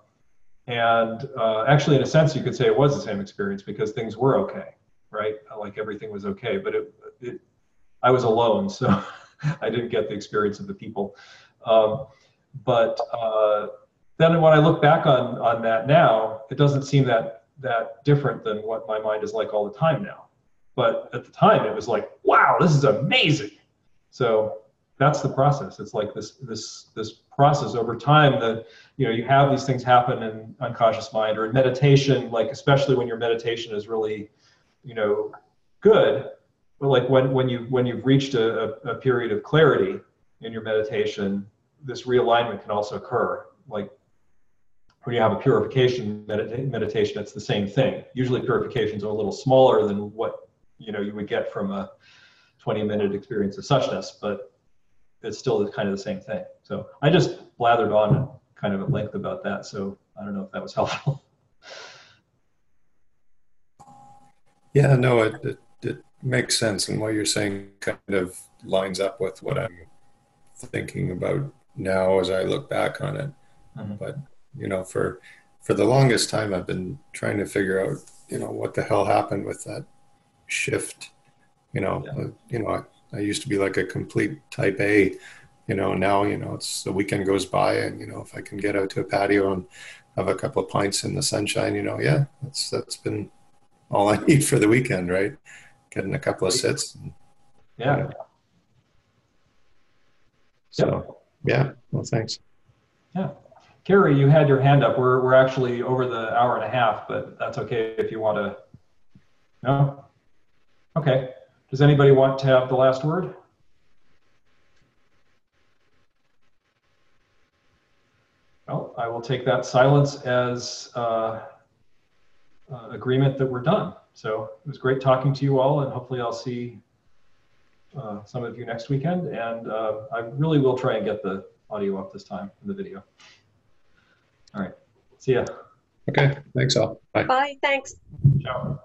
S1: and uh, actually, in a sense, you could say it was the same experience because things were okay, right? Like everything was okay, but it, it I was alone, so I didn't get the experience of the people. Um, but uh, then when I look back on on that now, it doesn't seem that that different than what my mind is like all the time now. But at the time, it was like, wow, this is amazing. So that's the process. It's like this this this process over time that you know you have these things happen in unconscious mind or in meditation, like especially when your meditation is really, you know, good. Like when when you when you've reached a, a period of clarity in your meditation, this realignment can also occur. Like when you have a purification medita- meditation, it's the same thing. Usually purifications are a little smaller than what you know you would get from a 20 minute experience of suchness, but it's still kind of the same thing. So I just blathered on kind of at length about that. So I don't know if that was helpful.
S11: Yeah, no, it, it makes sense. And what you're saying kind of lines up with what I'm thinking about now as I look back on it.
S1: Mhm.
S11: But you know for for the longest time i've been trying to figure out you know what the hell happened with that shift you know
S1: Yeah.
S11: uh, you know I, I used to be like a complete type a you know now you know it's the weekend goes by and you know if i can get out to a patio and have a couple of pints in the sunshine, you know, yeah, that's that's been all I need for the weekend, right? Getting a couple of sits.
S1: Yeah.
S11: So yeah, well, thanks. Yeah.
S1: Carrie, you had your hand up. We're, we're actually over the hour and a half, but that's okay if you want to. No? Okay. Does anybody want to have the last word? Well, I will take that silence as uh, uh, agreement that we're done. So it was great talking to you all, and hopefully I'll see uh, some of you next weekend. And uh, I really will try and get the audio up this time in the video. All right. See ya.
S11: Okay, thanks all. Bye.
S8: Bye, thanks.
S1: Ciao.